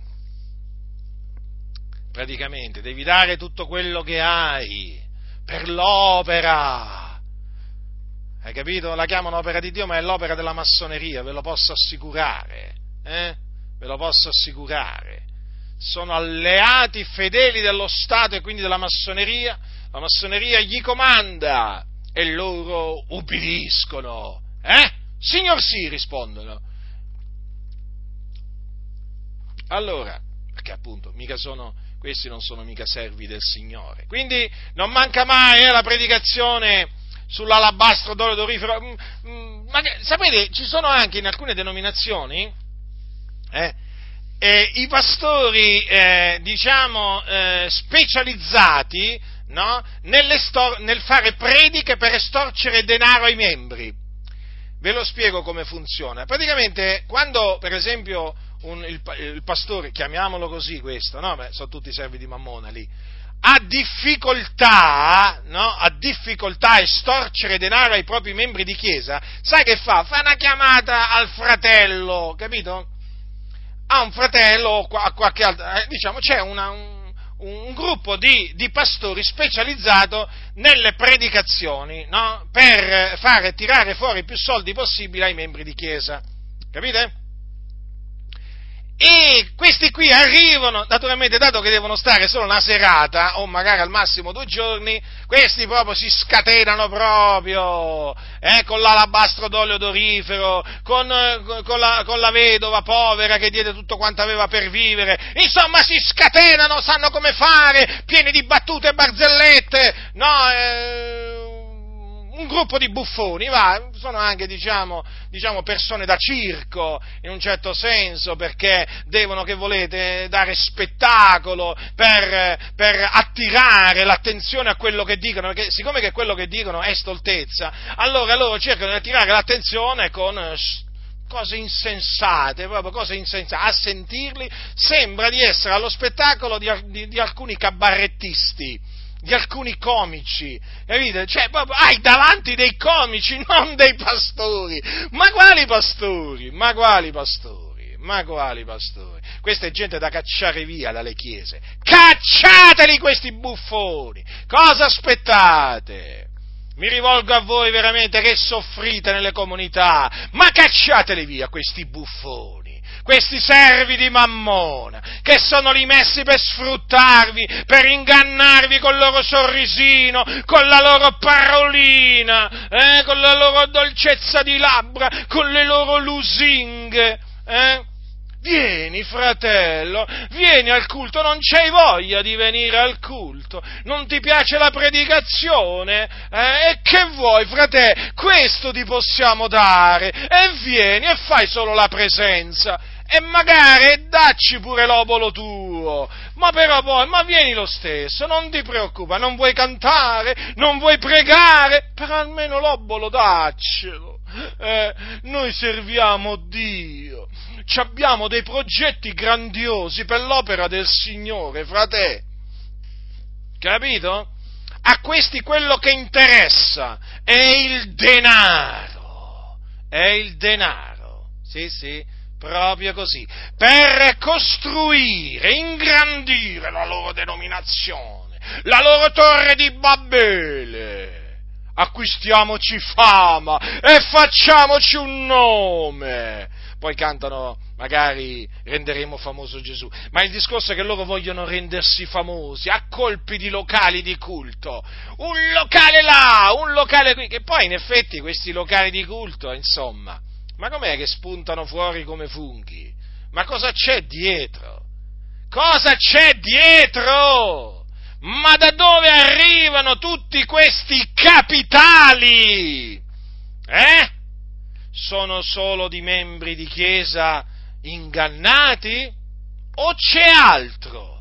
praticamente, devi dare tutto quello che hai per l'opera. Hai capito? La chiamano opera di Dio, ma è l'opera della massoneria, ve lo posso assicurare. Eh? Ve lo posso assicurare. Sono alleati fedeli dello Stato e quindi della massoneria. La massoneria gli comanda e loro ubbidiscono. Eh? Signor sì, rispondono. Allora, perché appunto mica sono questi non sono mica servi del Signore. Quindi non manca mai eh, la predicazione sull'alabastro d'oro d'orifero. Mm, mm, ma sapete, ci sono anche in alcune denominazioni eh, eh, i pastori, eh, diciamo, eh, specializzati no? nel fare prediche per estorcere denaro ai membri. Ve lo spiego come funziona. Praticamente, quando per esempio un, il, il, pastore, chiamiamolo così questo, no? Beh, sono tutti servi di Mammona lì, ha difficoltà, no? ha difficoltà a estorcere denaro ai propri membri di chiesa, sai che fa? Fa una chiamata al fratello, capito? A un fratello o a qualche altro, eh, diciamo, c'è una, un, un, gruppo di, di, pastori specializzato nelle predicazioni, no? Per fare tirare fuori più soldi possibile ai membri di chiesa, capite? E questi qui arrivano, naturalmente, dato che devono stare solo una serata, o magari al massimo due giorni, questi proprio si scatenano proprio, eh, con l'alabastro d'olio dorifero, con, con, la, con, la, vedova povera che diede tutto quanto aveva per vivere, insomma si scatenano, sanno come fare, pieni di battute e barzellette, no, eh, un gruppo di buffoni, va, sono anche diciamo, diciamo, persone da circo in un certo senso perché devono, che volete, dare spettacolo per, per attirare l'attenzione a quello che dicono, perché siccome che quello che dicono è stoltezza, allora loro cercano di attirare l'attenzione con cose insensate, proprio cose insensate. A sentirli sembra di essere allo spettacolo di, di, di alcuni cabarettisti di alcuni comici, capite? Cioè, proprio hai davanti dei comici, non dei pastori. Ma quali pastori? Ma quali pastori? Ma quali pastori? Questa è gente da cacciare via dalle chiese. Cacciateli questi buffoni! Cosa aspettate? Mi rivolgo a voi veramente che soffrite nelle comunità, ma cacciateli via questi buffoni questi servi di Mammona, che sono lì messi per sfruttarvi, per ingannarvi col loro sorrisino, con la loro parolina, eh, con la loro dolcezza di labbra, con le loro lusinghe, eh? Vieni, fratello, vieni al culto, non c'hai voglia di venire al culto, non ti piace la predicazione? Eh? E che vuoi, fratello? Questo ti possiamo dare, e vieni e fai solo la presenza, e magari dacci pure l'obolo tuo, ma però poi, ma vieni lo stesso, non ti preoccupa, non vuoi cantare, non vuoi pregare, però almeno l'obolo daccelo. Eh, noi serviamo Dio, abbiamo dei progetti grandiosi per l'opera del Signore, frate. Capito? A questi quello che interessa è il denaro. È il denaro. Sì, sì, proprio così. Per costruire, ingrandire la loro denominazione, la loro torre di Babele. Acquistiamoci fama e facciamoci un nome. Poi cantano magari renderemo famoso Gesù, ma il discorso è che loro vogliono rendersi famosi a colpi di locali di culto, un locale là, un locale qui, che poi in effetti questi locali di culto, insomma, ma com'è che spuntano fuori come funghi? Ma cosa c'è dietro? Cosa c'è dietro? Ma da dove arrivano tutti questi capitali? Eh? sono solo di membri di chiesa ingannati o c'è altro?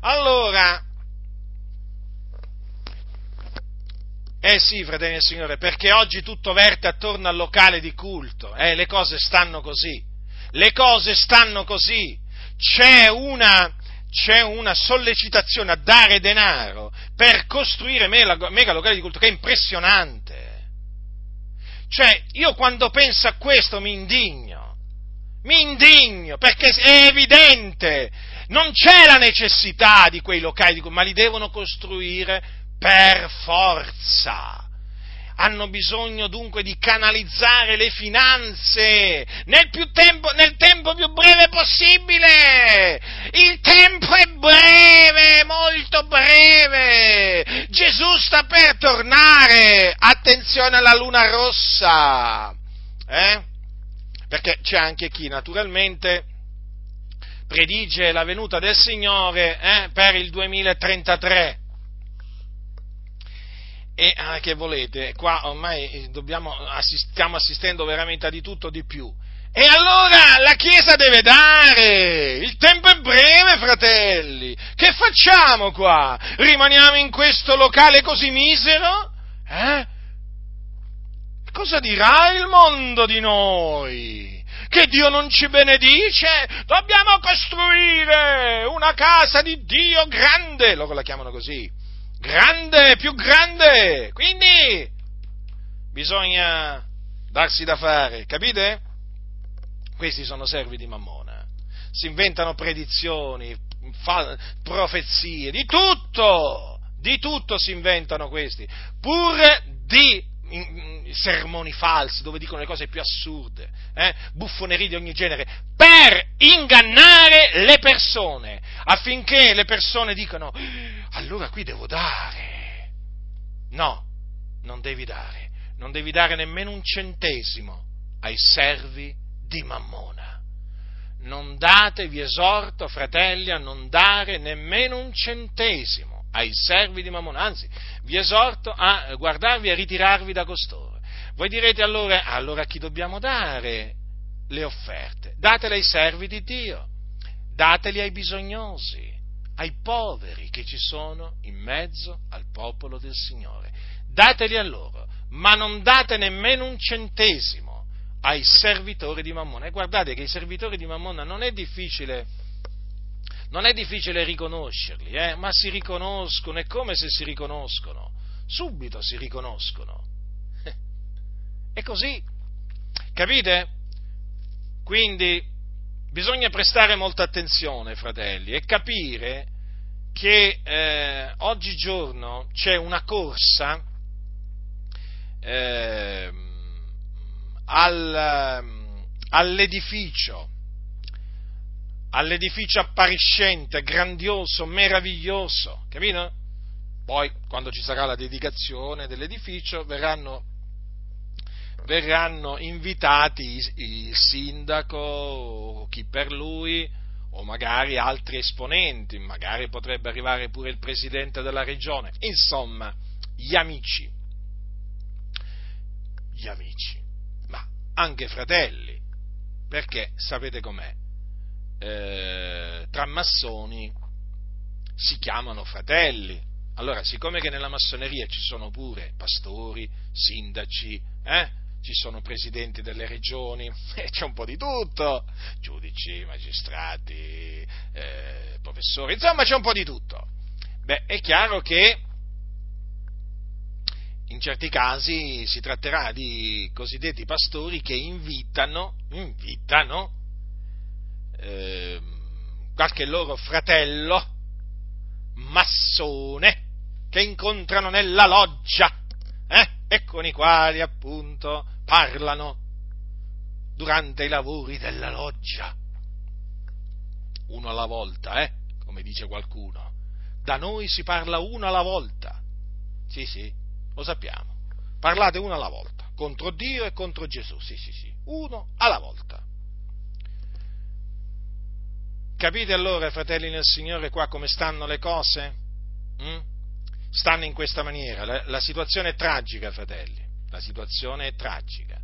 Allora, eh sì, fratelli del Signore, perché oggi tutto verte attorno al locale di culto, eh, le cose stanno così, le cose stanno così, c'è una, c'è una sollecitazione a dare denaro per costruire mega locali di culto che è impressionante. Cioè, io quando penso a questo mi indigno, mi indigno, perché è evidente, non c'è la necessità di quei locali di culto, ma li devono costruire per forza hanno bisogno dunque di canalizzare le finanze nel, tempo, nel tempo più breve possibile. Il tempo è breve, molto breve. Gesù sta per tornare. Attenzione alla luna rossa. Eh? Perché c'è anche chi naturalmente predice la venuta del Signore eh, per il 2033 e ah, che volete, qua ormai dobbiamo, assist, stiamo assistendo veramente a di tutto di più. E allora la Chiesa deve dare, il tempo è breve, fratelli. Che facciamo qua? Rimaniamo in questo locale così misero? Eh? Cosa dirà il mondo di noi? Che Dio non ci benedice? Dobbiamo costruire una casa di Dio grande, loro la chiamano così, grande, più grande. Quindi bisogna darsi da fare, capite? Questi sono servi di Mammona. Si inventano predizioni, fa, profezie, di tutto, di tutto si inventano questi, pur di sermoni falsi dove dicono le cose più assurde, eh? buffonerie di ogni genere, per ingannare le persone, affinché le persone dicano allora qui devo dare. No, non devi dare, non devi dare nemmeno un centesimo ai servi di Mammona. Non date, vi esorto, fratelli, a non dare nemmeno un centesimo ai servi di Mammona, anzi, vi esorto a guardarvi e a ritirarvi da costoro. Voi direte allora, allora a chi dobbiamo dare le offerte? Datele ai servi di Dio, dateli ai bisognosi, ai poveri che ci sono in mezzo al popolo del Signore. Dateli a loro, ma non date nemmeno un centesimo ai servitori di Mammona. E guardate che i servitori di Mammona non è difficile, non è difficile riconoscerli, eh? ma si riconoscono, è come se si riconoscono, subito si riconoscono. È così, capite? Quindi bisogna prestare molta attenzione, fratelli, e capire che eh, oggigiorno c'è una corsa eh, al, all'edificio, all'edificio appariscente, grandioso, meraviglioso, capito? Poi, quando ci sarà la dedicazione dell'edificio, verranno, verranno invitati il sindaco, chi per lui, o magari altri esponenti, magari potrebbe arrivare pure il presidente della regione, insomma, gli amici. Gli amici anche fratelli, perché sapete com'è? Eh, tra massoni si chiamano fratelli. Allora, siccome che nella massoneria ci sono pure pastori, sindaci, eh, ci sono presidenti delle regioni, c'è un po' di tutto, giudici, magistrati, eh, professori, insomma c'è un po' di tutto. Beh, è chiaro che in certi casi si tratterà di cosiddetti pastori che invitano, invitano eh, qualche loro fratello massone che incontrano nella loggia eh, e con i quali appunto parlano durante i lavori della loggia. Uno alla volta, eh, come dice qualcuno. Da noi si parla uno alla volta. Sì, sì, lo sappiamo. Parlate uno alla volta, contro Dio e contro Gesù, sì, sì, sì, uno alla volta. Capite allora, fratelli nel Signore, qua come stanno le cose? Mm? Stanno in questa maniera. La, la situazione è tragica, fratelli. La situazione è tragica.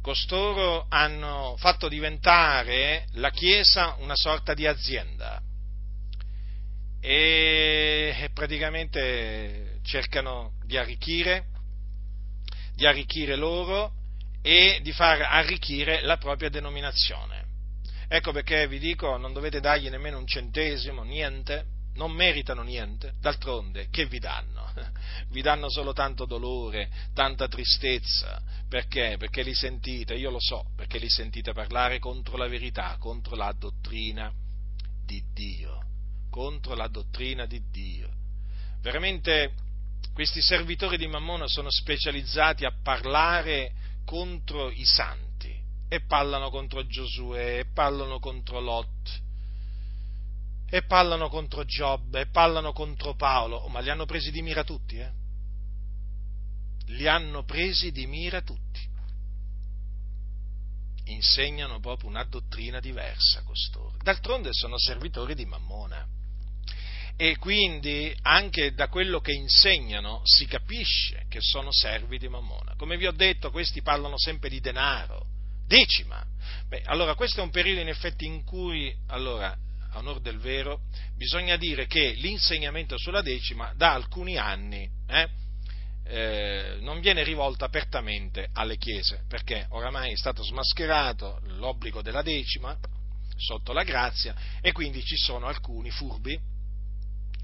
Costoro hanno fatto diventare la Chiesa una sorta di azienda e praticamente cercano di arricchire, di arricchire loro e di far arricchire la propria denominazione. Ecco perché vi dico, non dovete dargli nemmeno un centesimo, niente, non meritano niente, d'altronde che vi danno? Vi danno solo tanto dolore, tanta tristezza, perché? Perché li sentite, io lo so, perché li sentite parlare contro la verità, contro la dottrina di Dio, contro la dottrina di Dio. Veramente questi servitori di Mammona sono specializzati a parlare contro i santi e parlano contro Giosuè, e parlano contro Lot, e parlano contro Giobbe, e parlano contro Paolo, oh, ma li hanno presi di mira tutti, eh? Li hanno presi di mira tutti. Insegnano proprio una dottrina diversa costoro. D'altronde sono servitori di Mammona e quindi anche da quello che insegnano si capisce che sono servi di Mammona. Come vi ho detto, questi parlano sempre di denaro, decima. Beh, allora questo è un periodo in effetti in cui, allora, a onore del vero, bisogna dire che l'insegnamento sulla decima da alcuni anni eh, eh, non viene rivolto apertamente alle chiese, perché oramai è stato smascherato l'obbligo della decima sotto la grazia e quindi ci sono alcuni furbi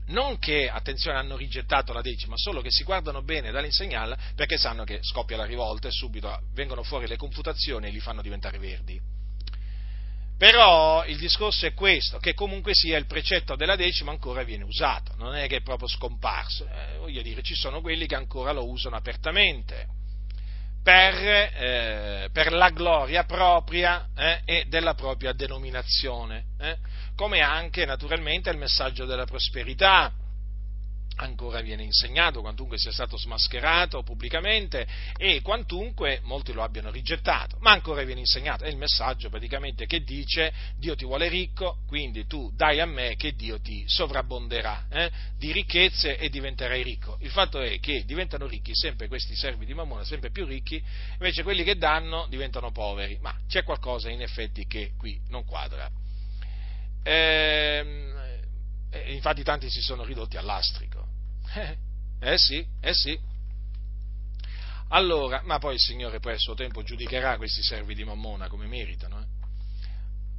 non che, attenzione, hanno rigettato la decima, solo che si guardano bene dall'insegnarla perché sanno che scoppia la rivolta e subito vengono fuori le confutazioni e li fanno diventare verdi. Però il discorso è questo, che comunque sia il precetto della decima ancora viene usato, non è che è proprio scomparso, eh, voglio dire, ci sono quelli che ancora lo usano apertamente per, eh, per la gloria propria eh, e della propria denominazione, eh, come anche naturalmente il messaggio della prosperità, ancora viene insegnato, quantunque sia stato smascherato pubblicamente e quantunque molti lo abbiano rigettato, ma ancora viene insegnato, è il messaggio praticamente che dice Dio ti vuole ricco, quindi tu dai a me che Dio ti sovrabbonderà eh, di ricchezze e diventerai ricco. Il fatto è che diventano ricchi sempre questi servi di Mammona, sempre più ricchi, invece quelli che danno diventano poveri, ma c'è qualcosa in effetti che qui non quadra. Ehm, infatti tanti si sono ridotti all'astrico eh, eh sì, eh sì. Allora, ma poi il Signore poi a suo tempo giudicherà questi servi di Mammona come meritano. Eh?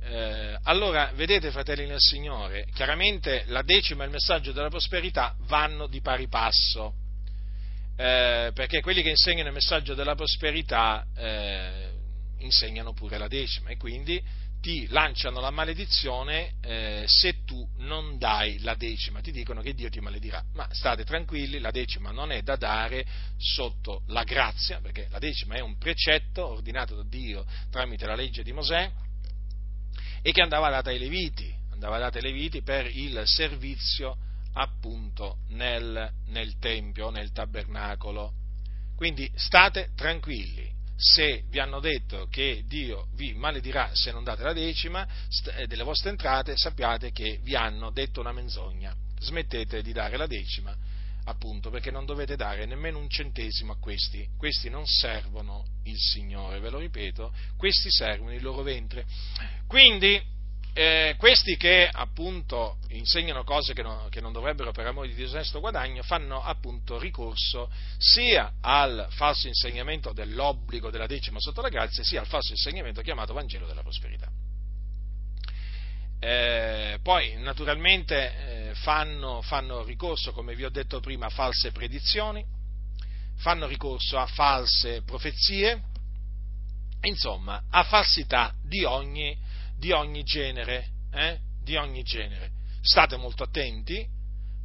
Eh, allora, vedete, fratelli nel Signore, chiaramente la decima e il messaggio della prosperità vanno di pari passo, eh, perché quelli che insegnano il messaggio della prosperità eh, insegnano pure la decima e quindi ti lanciano la maledizione eh, se tu non dai la decima, ti dicono che Dio ti maledirà. Ma state tranquilli, la decima non è da dare sotto la grazia, perché la decima è un precetto ordinato da Dio tramite la legge di Mosè e che andava data ai Leviti, andava data ai Leviti per il servizio appunto nel, nel Tempio, nel tabernacolo. Quindi state tranquilli, se vi hanno detto che Dio vi maledirà se non date la decima eh, delle vostre entrate, sappiate che vi hanno detto una menzogna. Smettete di dare la decima, appunto, perché non dovete dare nemmeno un centesimo a questi. Questi non servono il Signore, ve lo ripeto, questi servono il loro ventre. Quindi, eh, questi che appunto insegnano cose che non, che non, dovrebbero per amore di disonesto guadagno fanno appunto ricorso sia al falso insegnamento dell'obbligo della decima sotto la grazia sia al falso insegnamento chiamato Vangelo della prosperità. Eh, poi naturalmente eh, fanno, fanno ricorso, come vi ho detto prima, a false predizioni, fanno ricorso a false profezie, insomma a falsità di ogni di ogni genere, eh? di ogni genere. State molto attenti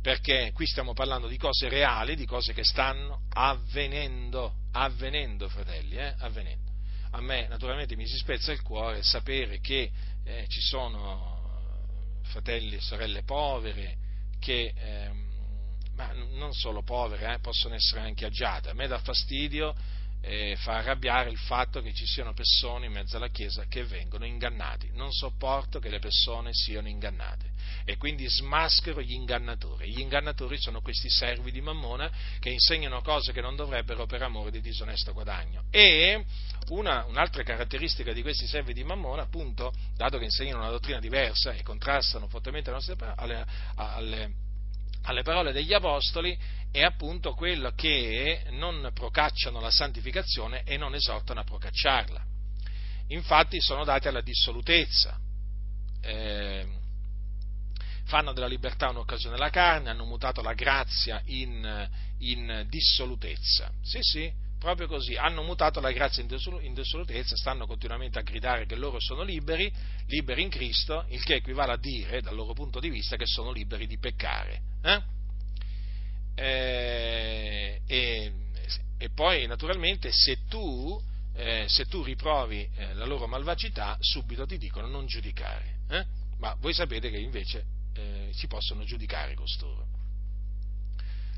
perché qui stiamo parlando di cose reali, di cose che stanno avvenendo, avvenendo fratelli, eh? avvenendo. A me naturalmente mi si spezza il cuore sapere che eh, ci sono fratelli e sorelle povere che, ehm, ma non solo povere, eh, possono essere anche agiate. A me dà fastidio eh, fa arrabbiare il fatto che ci siano persone in mezzo alla Chiesa che vengono ingannati. Non sopporto che le persone siano ingannate e quindi smaschero gli ingannatori. Gli ingannatori sono questi servi di Mammona che insegnano cose che non dovrebbero per amore di disonesto guadagno. E una, un'altra caratteristica di questi servi di Mammona, appunto, dato che insegnano una dottrina diversa e contrastano fortemente alle, alle, alle parole degli apostoli, è appunto quello che non procacciano la santificazione e non esortano a procacciarla. Infatti sono dati alla dissolutezza, eh, fanno della libertà un'occasione della carne, hanno mutato la grazia in, in dissolutezza. Sì, sì, proprio così, hanno mutato la grazia in dissolutezza, stanno continuamente a gridare che loro sono liberi, liberi in Cristo, il che equivale a dire, dal loro punto di vista, che sono liberi di peccare. Eh? Eh, e, e, poi naturalmente se tu, eh, se tu riprovi eh, la loro malvagità, subito ti dicono non giudicare, eh? ma voi sapete che invece eh, si possono giudicare costoro.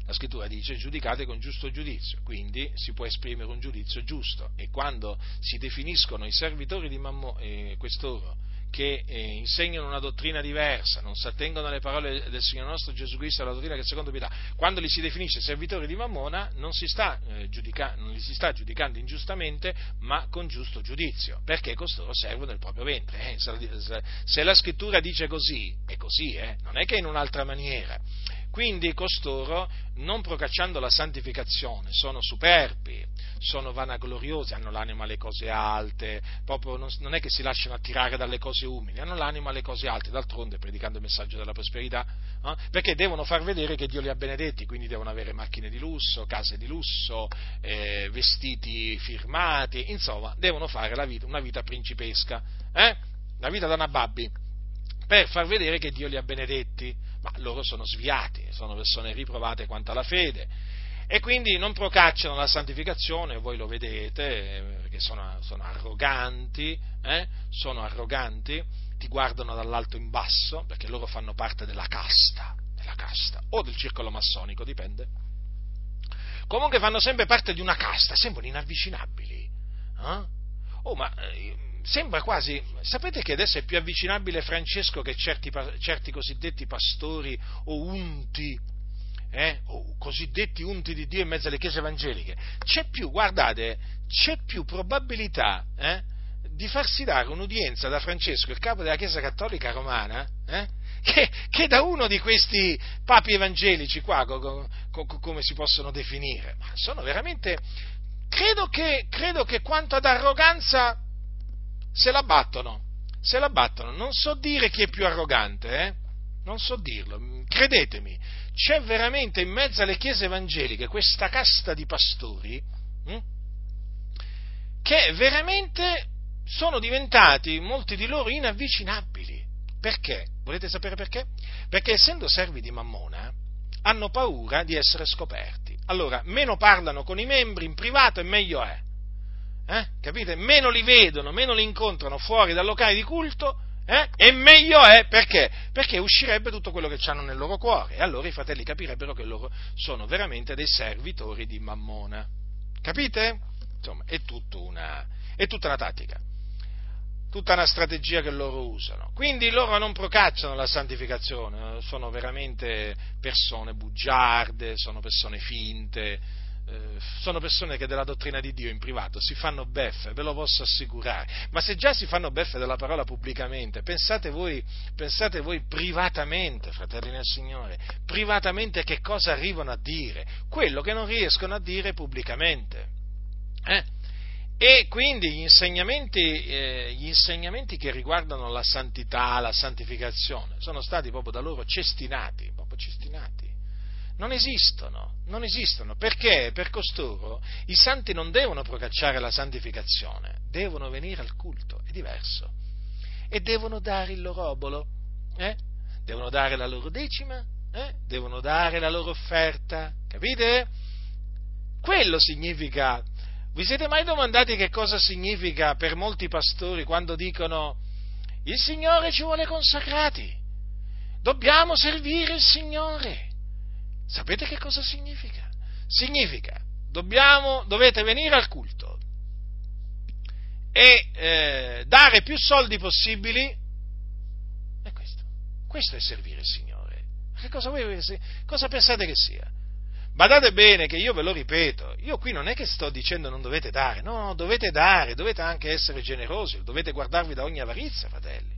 La scrittura dice giudicate con giusto giudizio, quindi si può esprimere un giudizio giusto e quando si definiscono i servitori di Mammo, eh, quest'oro che eh, insegnano una dottrina diversa, non si attengono alle parole del Signore nostro Gesù Cristo alla dottrina che secondo pietà, quando li si definisce servitori di Mammona non, si sta, eh, giudica, non li si sta giudicando ingiustamente, ma con giusto giudizio, perché costoro servono il proprio ventre. Eh. Se, la scrittura dice così, è così, eh. non è che in un'altra maniera. Quindi costoro, non procacciando la santificazione, sono superbi, sono vanagloriosi, hanno l'anima alle cose alte, proprio non, non, è che si lasciano attirare dalle cose umili, hanno l'anima alle cose alte, d'altronde predicando il messaggio della prosperità, eh? perché devono far vedere che Dio li ha benedetti, quindi devono avere macchine di lusso, case di lusso, eh, vestiti firmati, insomma, devono fare vita, una vita principesca, eh? la vita da Nababbi, per far vedere che Dio li ha benedetti ma loro sono sviati, sono persone riprovate quanto alla fede e quindi non procacciano la santificazione, voi lo vedete, perché sono, sono arroganti, eh? sono arroganti, ti guardano dall'alto in basso, perché loro fanno parte della casta, della casta, o del circolo massonico, dipende. Comunque fanno sempre parte di una casta, sembrano inavvicinabili. Eh? Oh, ma eh, sembra quasi, sapete che adesso è più avvicinabile Francesco che certi, certi cosiddetti pastori o unti, eh, o cosiddetti unti di Dio in mezzo alle chiese evangeliche. C'è più, guardate, c'è più probabilità eh, di farsi dare un'udienza da Francesco, il capo della Chiesa Cattolica Romana, eh, che, che, da uno di questi papi evangelici qua, co, co, co, come si possono definire. Ma sono veramente... Credo che, credo che quanto ad arroganza se la battono, se la battono. Non so dire chi è più arrogante, eh? Non so dirlo, credetemi, c'è veramente in mezzo alle chiese evangeliche questa casta di pastori hm? che veramente sono diventati, molti di loro, inavvicinabili. Perché? Volete sapere perché? Perché essendo servi di Mammona hanno paura di essere scoperti. Allora, meno parlano con i membri in privato e meglio è. Eh? Capite? Meno li vedono, meno li incontrano fuori dal locale di culto, eh? e meglio è perché? Perché uscirebbe tutto quello che hanno nel loro cuore, e allora i fratelli capirebbero che loro sono veramente dei servitori di Mammona. Capite? Insomma, è, una, è tutta una tattica, tutta una strategia che loro usano. Quindi loro non procacciano la santificazione, sono veramente persone bugiarde, sono persone finte sono persone che della dottrina di Dio in privato si fanno beffe, ve lo posso assicurare, ma se già si fanno beffe della parola pubblicamente, pensate voi, pensate voi privatamente, fratelli nel Signore, privatamente che cosa arrivano a dire? Quello che non riescono a dire pubblicamente. Eh? E quindi gli insegnamenti, eh, gli insegnamenti, che riguardano la santità, la santificazione, sono stati proprio da loro cestinati, proprio cestinati non esistono, non esistono, perché per costoro i santi non devono procacciare la santificazione, devono venire al culto, è diverso, e devono dare il loro obolo, eh? devono dare la loro decima, eh? devono dare la loro offerta, capite? Quello significa, vi siete mai domandati che cosa significa per molti pastori quando dicono il Signore ci vuole consacrati, dobbiamo servire il Signore? Sapete che cosa significa? Significa, dobbiamo, dovete venire al culto e eh, dare più soldi possibili. È questo. Questo è servire il Signore. Che cosa, voi, cosa pensate che sia? Badate bene che io ve lo ripeto, io qui non è che sto dicendo non dovete dare, no, dovete dare, dovete anche essere generosi, dovete guardarvi da ogni avarizia, fratelli,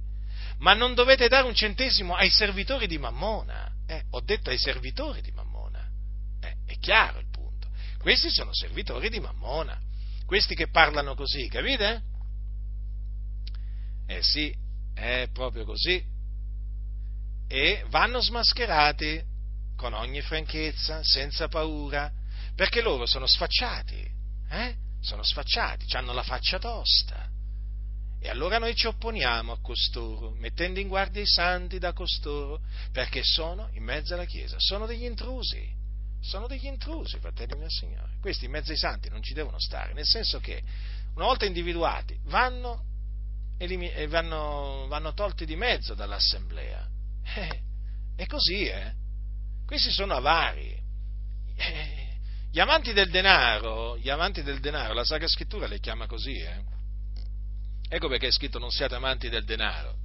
ma non dovete dare un centesimo ai servitori di Mammona, eh, ho detto ai servitori di Mammona chiaro il punto. Questi sono servitori di Mammona, questi che parlano così, capite? Eh sì, è proprio così. E vanno smascherati con ogni franchezza, senza paura, perché loro sono sfacciati, eh? Sono sfacciati, hanno la faccia tosta. E allora noi ci opponiamo a costoro, mettendo in guardia i santi da costoro, perché sono in mezzo alla Chiesa, sono degli intrusi sono degli intrusi, fratelli del Signore. Questi in mezzo ai santi non ci devono stare, nel senso che una volta individuati vanno, elimi- vanno, vanno tolti di mezzo dall'assemblea. Eh, è così, eh? Questi sono avari. Eh, gli amanti del denaro, gli amanti del denaro, la Sacra Scrittura li chiama così, eh? Ecco perché è scritto non siate amanti del denaro.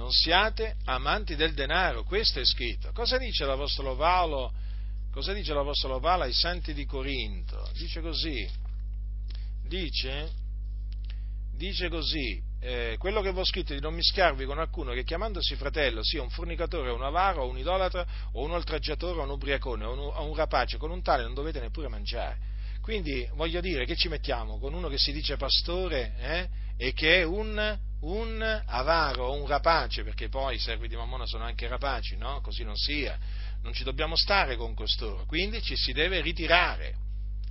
Non siate amanti del denaro, questo è scritto. Cosa dice l'Apostolo Paolo? Cosa dice l'Apostolo Paolo ai santi di Corinto? Dice così, dice, dice così, eh, quello che vi ho scritto di non mischiarvi con alcuno che chiamandosi fratello sia un fornicatore, un avaro, un idolatra, o un oltraggiatore, o un ubriacone, o un, o un rapace, con un tale non dovete neppure mangiare. Quindi voglio dire che ci mettiamo con uno che si dice pastore eh, e che è un, un avaro, un rapace, perché poi i servi di Mammona sono anche rapaci, no? Così non sia. Non ci dobbiamo stare con costoro, quindi ci si deve ritirare.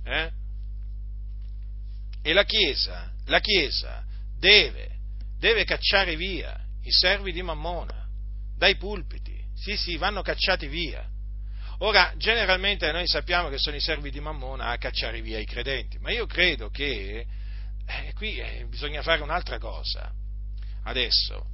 Eh? E la Chiesa, la Chiesa deve, deve cacciare via i servi di Mammona dai pulpiti. Sì, sì, vanno cacciati via. Ora, generalmente noi sappiamo che sono i servi di Mammona a cacciare via i credenti, ma io credo che eh, qui eh, bisogna fare un'altra cosa adesso,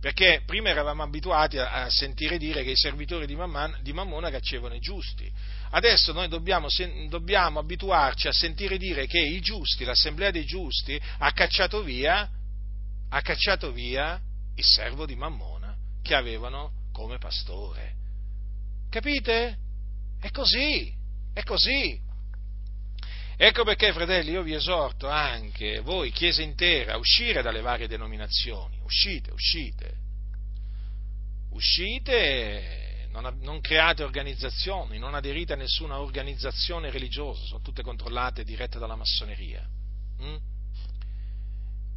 perché prima eravamo abituati a, a sentire dire che i servitori di, Mamman, di Mammona cacciavano i giusti, adesso noi dobbiamo, se, dobbiamo abituarci a sentire dire che i giusti, l'assemblea dei giusti, ha cacciato via, ha cacciato via il servo di Mammona che avevano come pastore. Capite? È così, è così. Ecco perché, fratelli, io vi esorto anche voi, Chiesa intera, a uscire dalle varie denominazioni. Uscite, uscite. Uscite, non, non create organizzazioni, non aderite a nessuna organizzazione religiosa, sono tutte controllate e dirette dalla massoneria. Mm?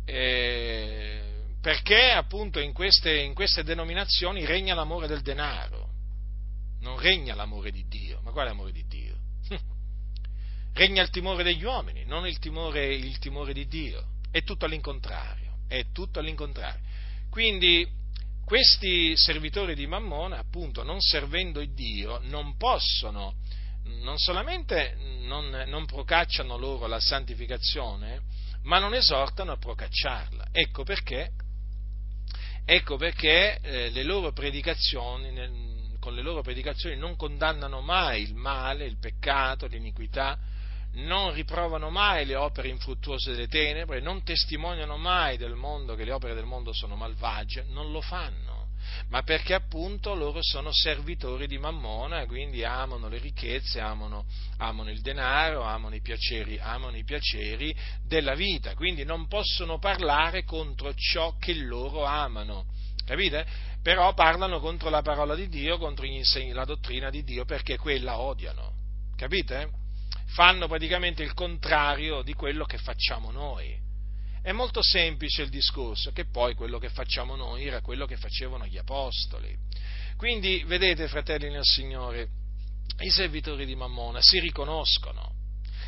E perché appunto in queste, in queste denominazioni regna l'amore del denaro non regna l'amore di Dio. Ma quale amore di Dio? Regna il timore degli uomini, non il timore, il timore di Dio. È tutto all'incontrario, è tutto all'incontrario. Quindi questi servitori di Mammona, appunto, non servendo Dio, non possono, non solamente non, non procacciano loro la santificazione, ma non esortano a procacciarla. Ecco perché, ecco perché eh, le loro predicazioni nel, con le loro predicazioni non condannano mai il male, il peccato, l'iniquità, non riprovano mai le opere infruttuose delle tenebre, non testimoniano mai del mondo che le opere del mondo sono malvagie, non lo fanno, ma perché appunto loro sono servitori di Mammona, quindi amano le ricchezze, amano, amano il denaro, amano i, piaceri, amano i piaceri della vita, quindi non possono parlare contro ciò che loro amano. Capite? però parlano contro la parola di Dio, contro la dottrina di Dio, perché quella odiano. Capite? Fanno praticamente il contrario di quello che facciamo noi. È molto semplice il discorso, che poi quello che facciamo noi era quello che facevano gli apostoli. Quindi, vedete, fratelli nel Signore, i servitori di Mammona si riconoscono,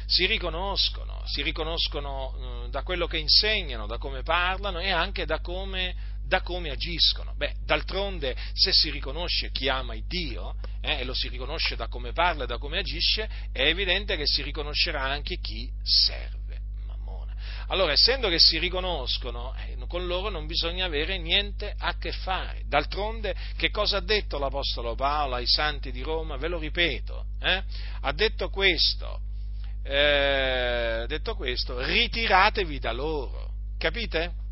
si riconoscono, si riconoscono eh, da quello che insegnano, da come parlano e anche da come da come agiscono. Beh, d'altronde, se si riconosce chi ama il Dio, eh, e lo si riconosce da come parla e da come agisce, è evidente che si riconoscerà anche chi serve Mammona. Allora, essendo che si riconoscono, eh, con loro non bisogna avere niente a che fare. D'altronde, che cosa ha detto l'Apostolo Paolo ai santi di Roma? Ve lo ripeto, eh? ha detto questo, eh, detto questo, ritiratevi da loro. Capite?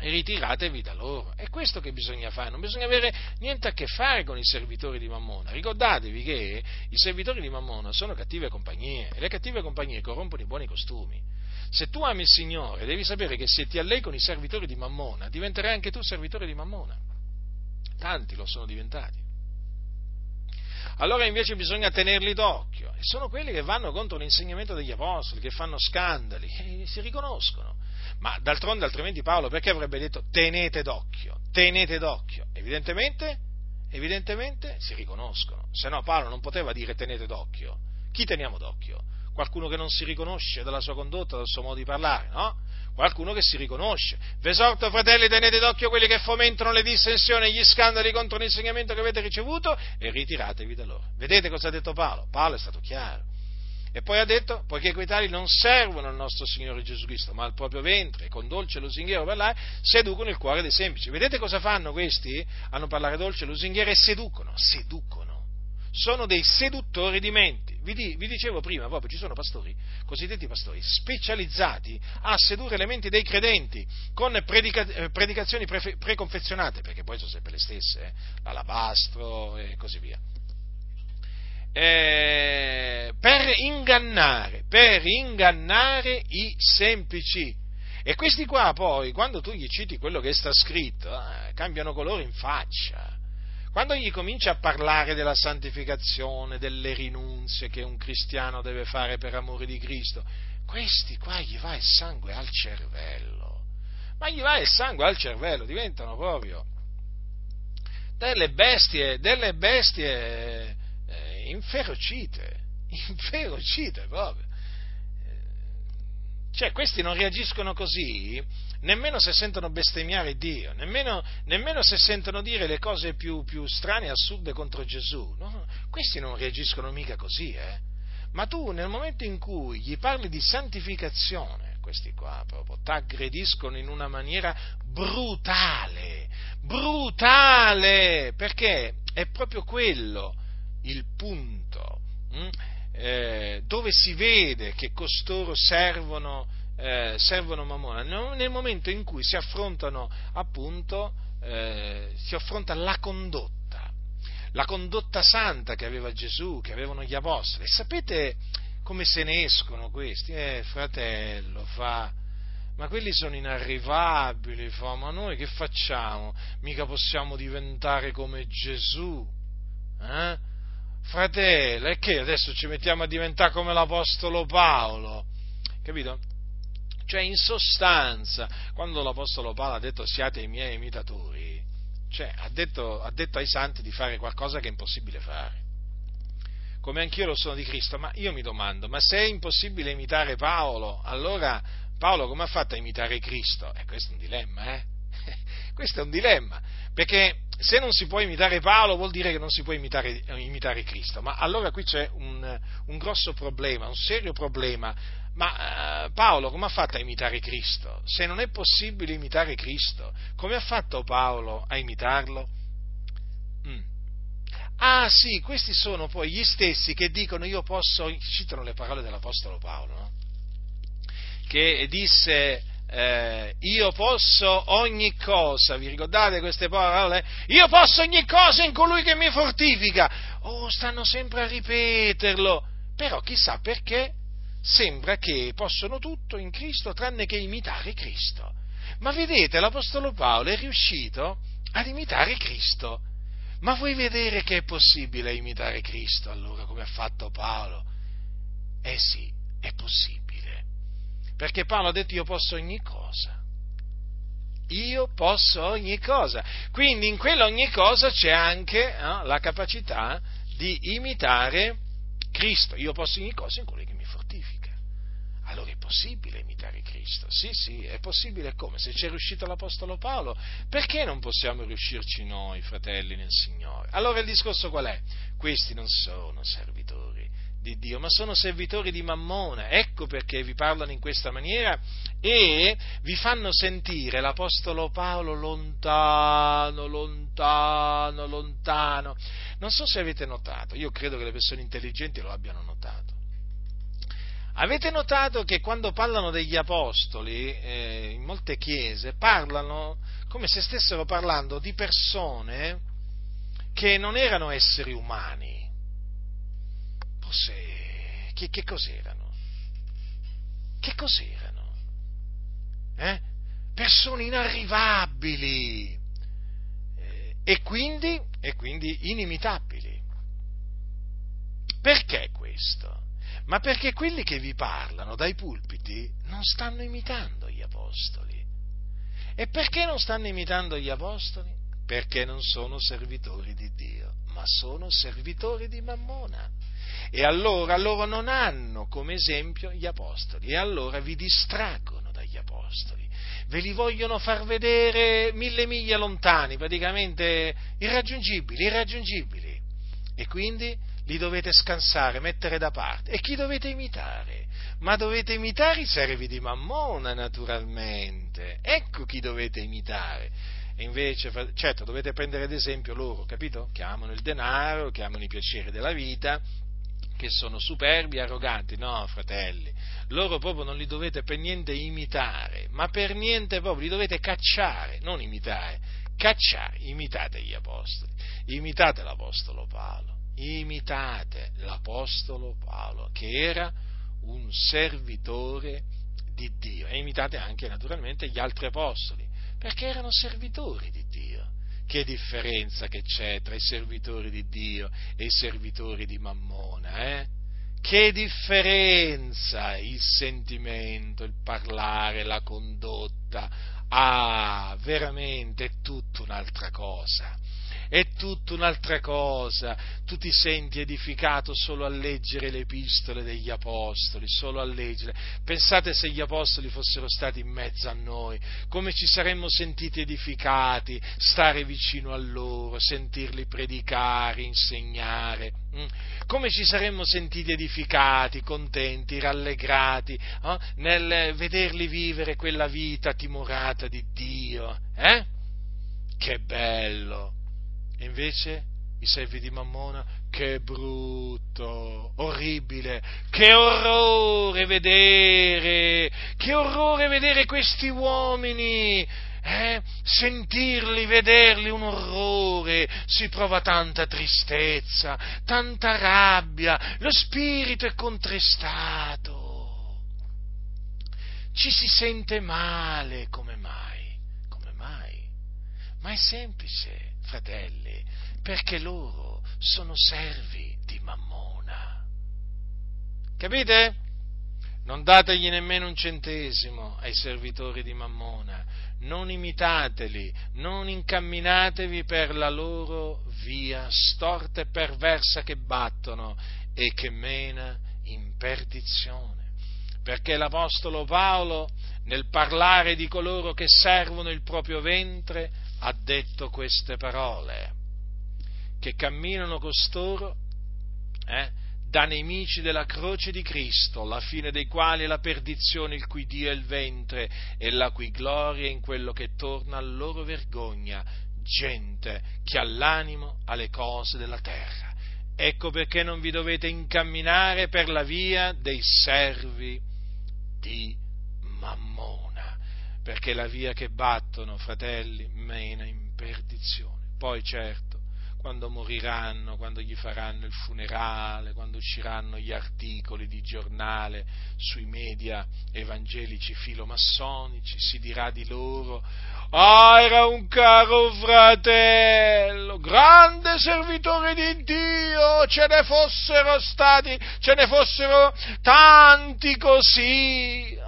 Ritiratevi da loro. È questo che bisogna fare, non bisogna avere niente a che fare con i servitori di Mammona. Ricordatevi che i servitori di Mammona sono cattive compagnie e le cattive compagnie corrompono i buoni costumi. Se tu ami il Signore, devi sapere che se ti allei con i servitori di Mammona, diventerai anche tu servitore di Mammona. Tanti lo sono diventati. Allora invece bisogna tenerli d'occhio. E sono quelli che vanno contro l'insegnamento degli apostoli, che fanno scandali, e si riconoscono ma d'altronde altrimenti Paolo perché avrebbe detto tenete d'occhio, tenete d'occhio? Evidentemente, evidentemente si riconoscono, se no Paolo non poteva dire tenete d'occhio. Chi teniamo d'occhio? Qualcuno che non si riconosce dalla sua condotta, dal suo modo di parlare, no? Qualcuno che si riconosce. Vesorto, fratelli, tenete d'occhio quelli che fomentano le dissensioni e gli scandali contro l'insegnamento che avete ricevuto e ritiratevi da loro. Vedete cosa ha detto Paolo? Paolo è stato chiaro. E poi ha detto, poiché quei tali non servono al nostro Signore Gesù Cristo, ma al proprio ventre, con dolce e lusinghiero parlare, seducono il cuore dei semplici. Vedete cosa fanno questi? Hanno parlare dolce e lusinghiero e seducono, seducono, sono dei seduttori di menti. Vi, vi, dicevo prima, proprio ci sono pastori, cosiddetti pastori, specializzati a sedurre le menti dei credenti con predica, eh, predicazioni pre, preconfezionate, perché poi sono sempre le stesse, eh, l'alabastro e così via. Eh, ingannare, per ingannare i semplici. E questi qua poi, quando tu gli citi quello che sta scritto, eh, cambiano colore in faccia. Quando gli comincia a parlare della santificazione, delle rinunzie che un cristiano deve fare per amore di Cristo, questi qua gli va il sangue al cervello. Ma gli va il sangue al cervello, diventano proprio delle bestie, delle bestie eh, inferocite, inferocite proprio. Cioè, questi non reagiscono così nemmeno se sentono bestemmiare Dio, nemmeno, nemmeno se sentono dire le cose più, più strane e assurde contro Gesù. No? Questi non reagiscono mica così, eh? Ma tu nel momento in cui gli parli di santificazione, questi qua proprio ti aggrediscono in una maniera brutale, brutale, perché è proprio quello il punto hm? Eh, dove si vede che costoro servono eh, servono Mammona, nel momento in cui si affrontano appunto, eh, si affronta la condotta, la condotta santa che aveva Gesù, che avevano gli apostoli. E sapete come se ne escono questi? Eh, fratello, fa, ma quelli sono inarrivabili, fa, ma noi che facciamo? Mica possiamo diventare come Gesù, eh? Fratello, e che adesso ci mettiamo a diventare come l'Apostolo Paolo? Capito? Cioè, in sostanza, quando l'Apostolo Paolo ha detto siate i miei imitatori, cioè, ha, detto, ha detto ai santi di fare qualcosa che è impossibile fare. Come anch'io lo sono di Cristo, ma io mi domando, ma se è impossibile imitare Paolo, allora Paolo come ha fatto a imitare Cristo? E eh, questo è un dilemma, eh? Questo è un dilemma, perché se non si può imitare Paolo vuol dire che non si può imitare, imitare Cristo, ma allora qui c'è un, un, grosso problema, un serio problema, ma eh, Paolo come ha fatto a imitare Cristo? Se non è possibile imitare Cristo, come ha fatto Paolo a imitarlo? Mm. Ah sì, questi sono poi gli stessi che dicono io posso, citano le parole dell'Apostolo Paolo, no? che disse eh, io posso ogni cosa, vi ricordate queste parole? Io posso ogni cosa in colui che mi fortifica. Oh, stanno sempre a ripeterlo, però chissà perché sembra che possono tutto in Cristo tranne che imitare Cristo. Ma vedete, l'Apostolo Paolo è riuscito ad imitare Cristo. Ma vuoi vedere che è possibile imitare Cristo allora come ha fatto Paolo? Eh sì, è possibile. Perché Paolo ha detto io posso ogni cosa. Io posso ogni cosa. Quindi in quella ogni cosa c'è anche eh, la capacità di imitare Cristo. Io posso ogni cosa in colui che mi fortifica. Allora è possibile imitare Cristo? Sì, sì, è possibile come? Se c'è riuscito l'Apostolo Paolo, perché non possiamo riuscirci noi, fratelli nel Signore? Allora il discorso qual è? Questi non sono servitori di Dio, ma sono servitori di Mammona. Ecco perché vi parlano in questa maniera e vi fanno sentire l'Apostolo Paolo lontano, lontano, lontano. Non so se avete notato, io credo che le persone intelligenti lo abbiano notato. Avete notato che quando parlano degli apostoli, eh, in molte chiese, parlano come se stessero parlando di persone che non erano esseri umani, forse che, che cos'erano? Che cos'erano? Eh? Persone inarrivabili eh, e, quindi, e quindi inimitabili. Perché questo? Ma perché quelli che vi parlano dai pulpiti non stanno imitando gli apostoli. E perché non stanno imitando gli apostoli? Perché non sono servitori di Dio, ma sono servitori di Mammona e allora loro non hanno come esempio gli apostoli e allora vi distraggono dagli apostoli, ve li vogliono far vedere mille miglia lontani, praticamente irraggiungibili, irraggiungibili e quindi li dovete scansare, mettere da parte. E chi dovete imitare? Ma dovete imitare i servi di Mammona, naturalmente. Ecco chi dovete imitare. Invece, certo, dovete prendere ad esempio loro, capito? Che amano il denaro, che amano i piaceri della vita, che sono superbi e arroganti. No, fratelli, loro proprio non li dovete per niente imitare, ma per niente proprio, li dovete cacciare, non imitare, cacciare, imitate gli apostoli, imitate l'apostolo Paolo, imitate l'apostolo Paolo, che era un servitore di Dio, e imitate anche naturalmente gli altri apostoli, perché erano servitori di Dio. Che differenza che c'è tra i servitori di Dio e i servitori di Mammona, eh? Che differenza il sentimento, il parlare, la condotta. Ah, veramente è tutta un'altra cosa è tutta un'altra cosa. Tu ti senti edificato solo a leggere le epistole degli apostoli, solo a leggere. Pensate se gli apostoli fossero stati in mezzo a noi, come ci saremmo sentiti edificati, stare vicino a loro, sentirli predicare, insegnare. Mm? Come ci saremmo sentiti edificati, contenti, rallegrati eh? nel vederli vivere quella vita timorata di Dio. Eh? Che bello! E invece i servi di Mammona, che brutto, orribile, che orrore vedere, che orrore vedere questi uomini, eh? sentirli, vederli, un orrore, si prova tanta tristezza, tanta rabbia, lo spirito è contristato, ci si sente male, come mai? Come mai? Ma è semplice fratelli, perché loro sono servi di Mammona. Capite? Non dategli nemmeno un centesimo ai servitori di Mammona, non imitateli, non incamminatevi per la loro via storta e perversa che battono e che mena in perdizione. Perché l'Apostolo Paolo, nel parlare di coloro che servono il proprio ventre, ha detto queste parole, che camminano costoro eh, da nemici della croce di Cristo, la fine dei quali è la perdizione, il cui Dio è il ventre e la cui gloria è in quello che torna a loro vergogna, gente che ha l'animo alle cose della terra. Ecco perché non vi dovete incamminare per la via dei servi di Mammone perché la via che battono, fratelli, mena in perdizione. Poi certo, quando moriranno, quando gli faranno il funerale, quando usciranno gli articoli di giornale sui media evangelici filomassonici, si dirà di loro, ah, era un caro fratello, grande servitore di Dio, ce ne fossero stati, ce ne fossero tanti così.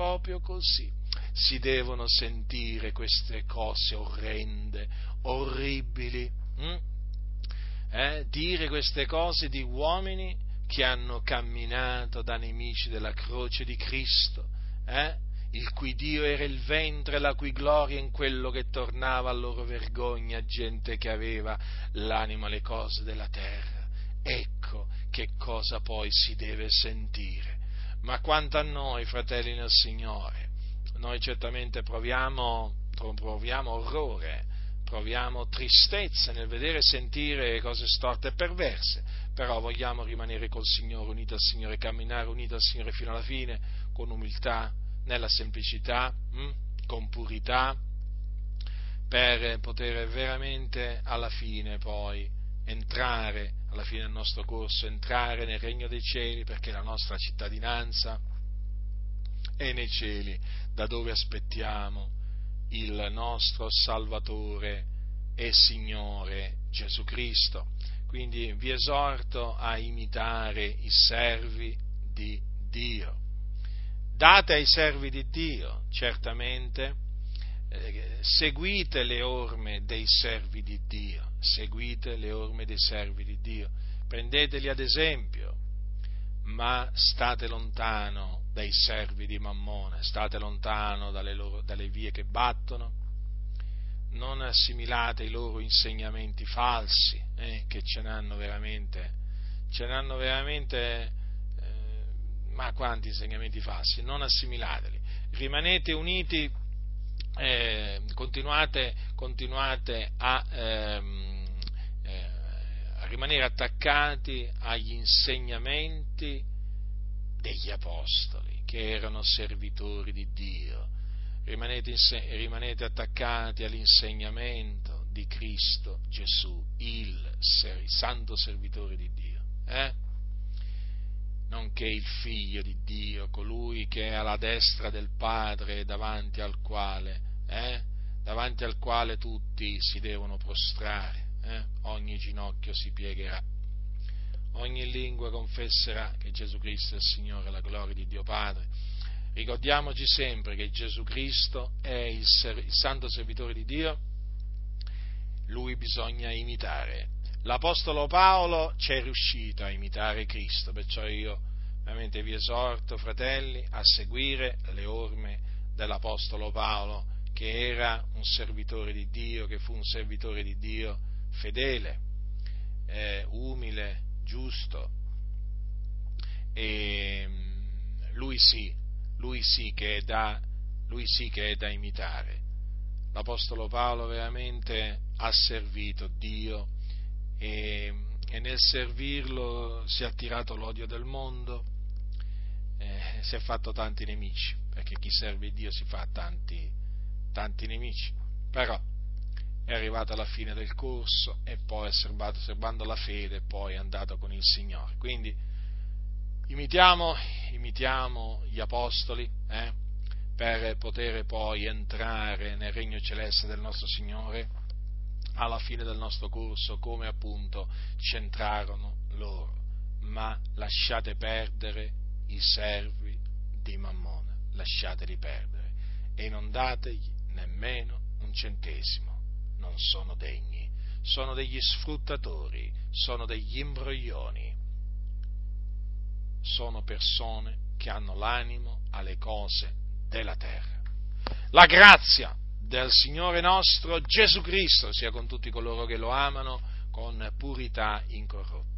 Proprio così si devono sentire queste cose orrende, orribili. Hm? Eh? Dire queste cose di uomini che hanno camminato da nemici della croce di Cristo, eh? il cui Dio era il ventre, la cui gloria in quello che tornava a loro vergogna, gente che aveva l'anima alle cose della terra. Ecco che cosa poi si deve sentire. Ma quanto a noi, fratelli nel Signore, noi certamente proviamo, proviamo orrore, proviamo tristezza nel vedere e sentire cose storte e perverse, però vogliamo rimanere col Signore, uniti al Signore, camminare uniti al Signore fino alla fine, con umiltà, nella semplicità, hm? con purità, per poter veramente alla fine poi entrare, alla fine del nostro corso, entrare nel regno dei cieli, perché la nostra cittadinanza è nei cieli, da dove aspettiamo il nostro Salvatore e Signore Gesù Cristo. Quindi vi esorto a imitare i servi di Dio. Date ai servi di Dio, certamente, seguite le orme dei servi di Dio, seguite le orme dei servi di Dio, prendeteli ad esempio, ma state lontano dai servi di Mammone, state lontano dalle, loro, dalle vie che battono, non assimilate i loro insegnamenti falsi, eh, che ce n'hanno veramente, ce n'hanno veramente, eh, ma quanti insegnamenti falsi, non assimilateli, rimanete uniti eh, continuate, continuate a, ehm, eh, a rimanere attaccati agli insegnamenti degli apostoli, che erano servitori di Dio. Rimanete, rimanete attaccati all'insegnamento di Cristo Gesù, il, il santo servitore di Dio. Eh? Nonché il figlio di Dio, colui che è alla destra del Padre davanti al quale, eh, davanti al quale tutti si devono prostrare, eh, ogni ginocchio si piegherà, ogni lingua confesserà che Gesù Cristo è il Signore, la gloria di Dio Padre. Ricordiamoci sempre che Gesù Cristo è il, il santo servitore di Dio, lui bisogna imitare, l'Apostolo Paolo ci è riuscito a imitare Cristo, perciò io veramente vi esorto, fratelli, a seguire le orme dell'Apostolo Paolo, che era un servitore di Dio, che fu un servitore di Dio fedele, eh, umile, giusto. E mm, lui sì, lui sì da, lui sì che è da imitare. L'Apostolo Paolo veramente ha servito Dio e, e nel servirlo si è attirato l'odio del mondo, eh, si è fatto tanti nemici, perché chi serve Dio si fa tanti, tanti nemici, però è arrivato alla fine del corso e poi è serbato, serbando la fede e poi è andato con il Signore. Quindi imitiamo, imitiamo gli apostoli eh, per poter poi entrare nel regno celeste del nostro Signore alla fine del nostro corso come appunto centrarono loro, ma lasciate perdere i servi di Mammona, lasciateli perdere. E non dategli nemmeno un centesimo, non sono degni, sono degli sfruttatori, sono degli imbroglioni, sono persone che hanno l'animo alle cose della terra. La grazia del Signore nostro Gesù Cristo sia con tutti coloro che lo amano con purità incorrotta.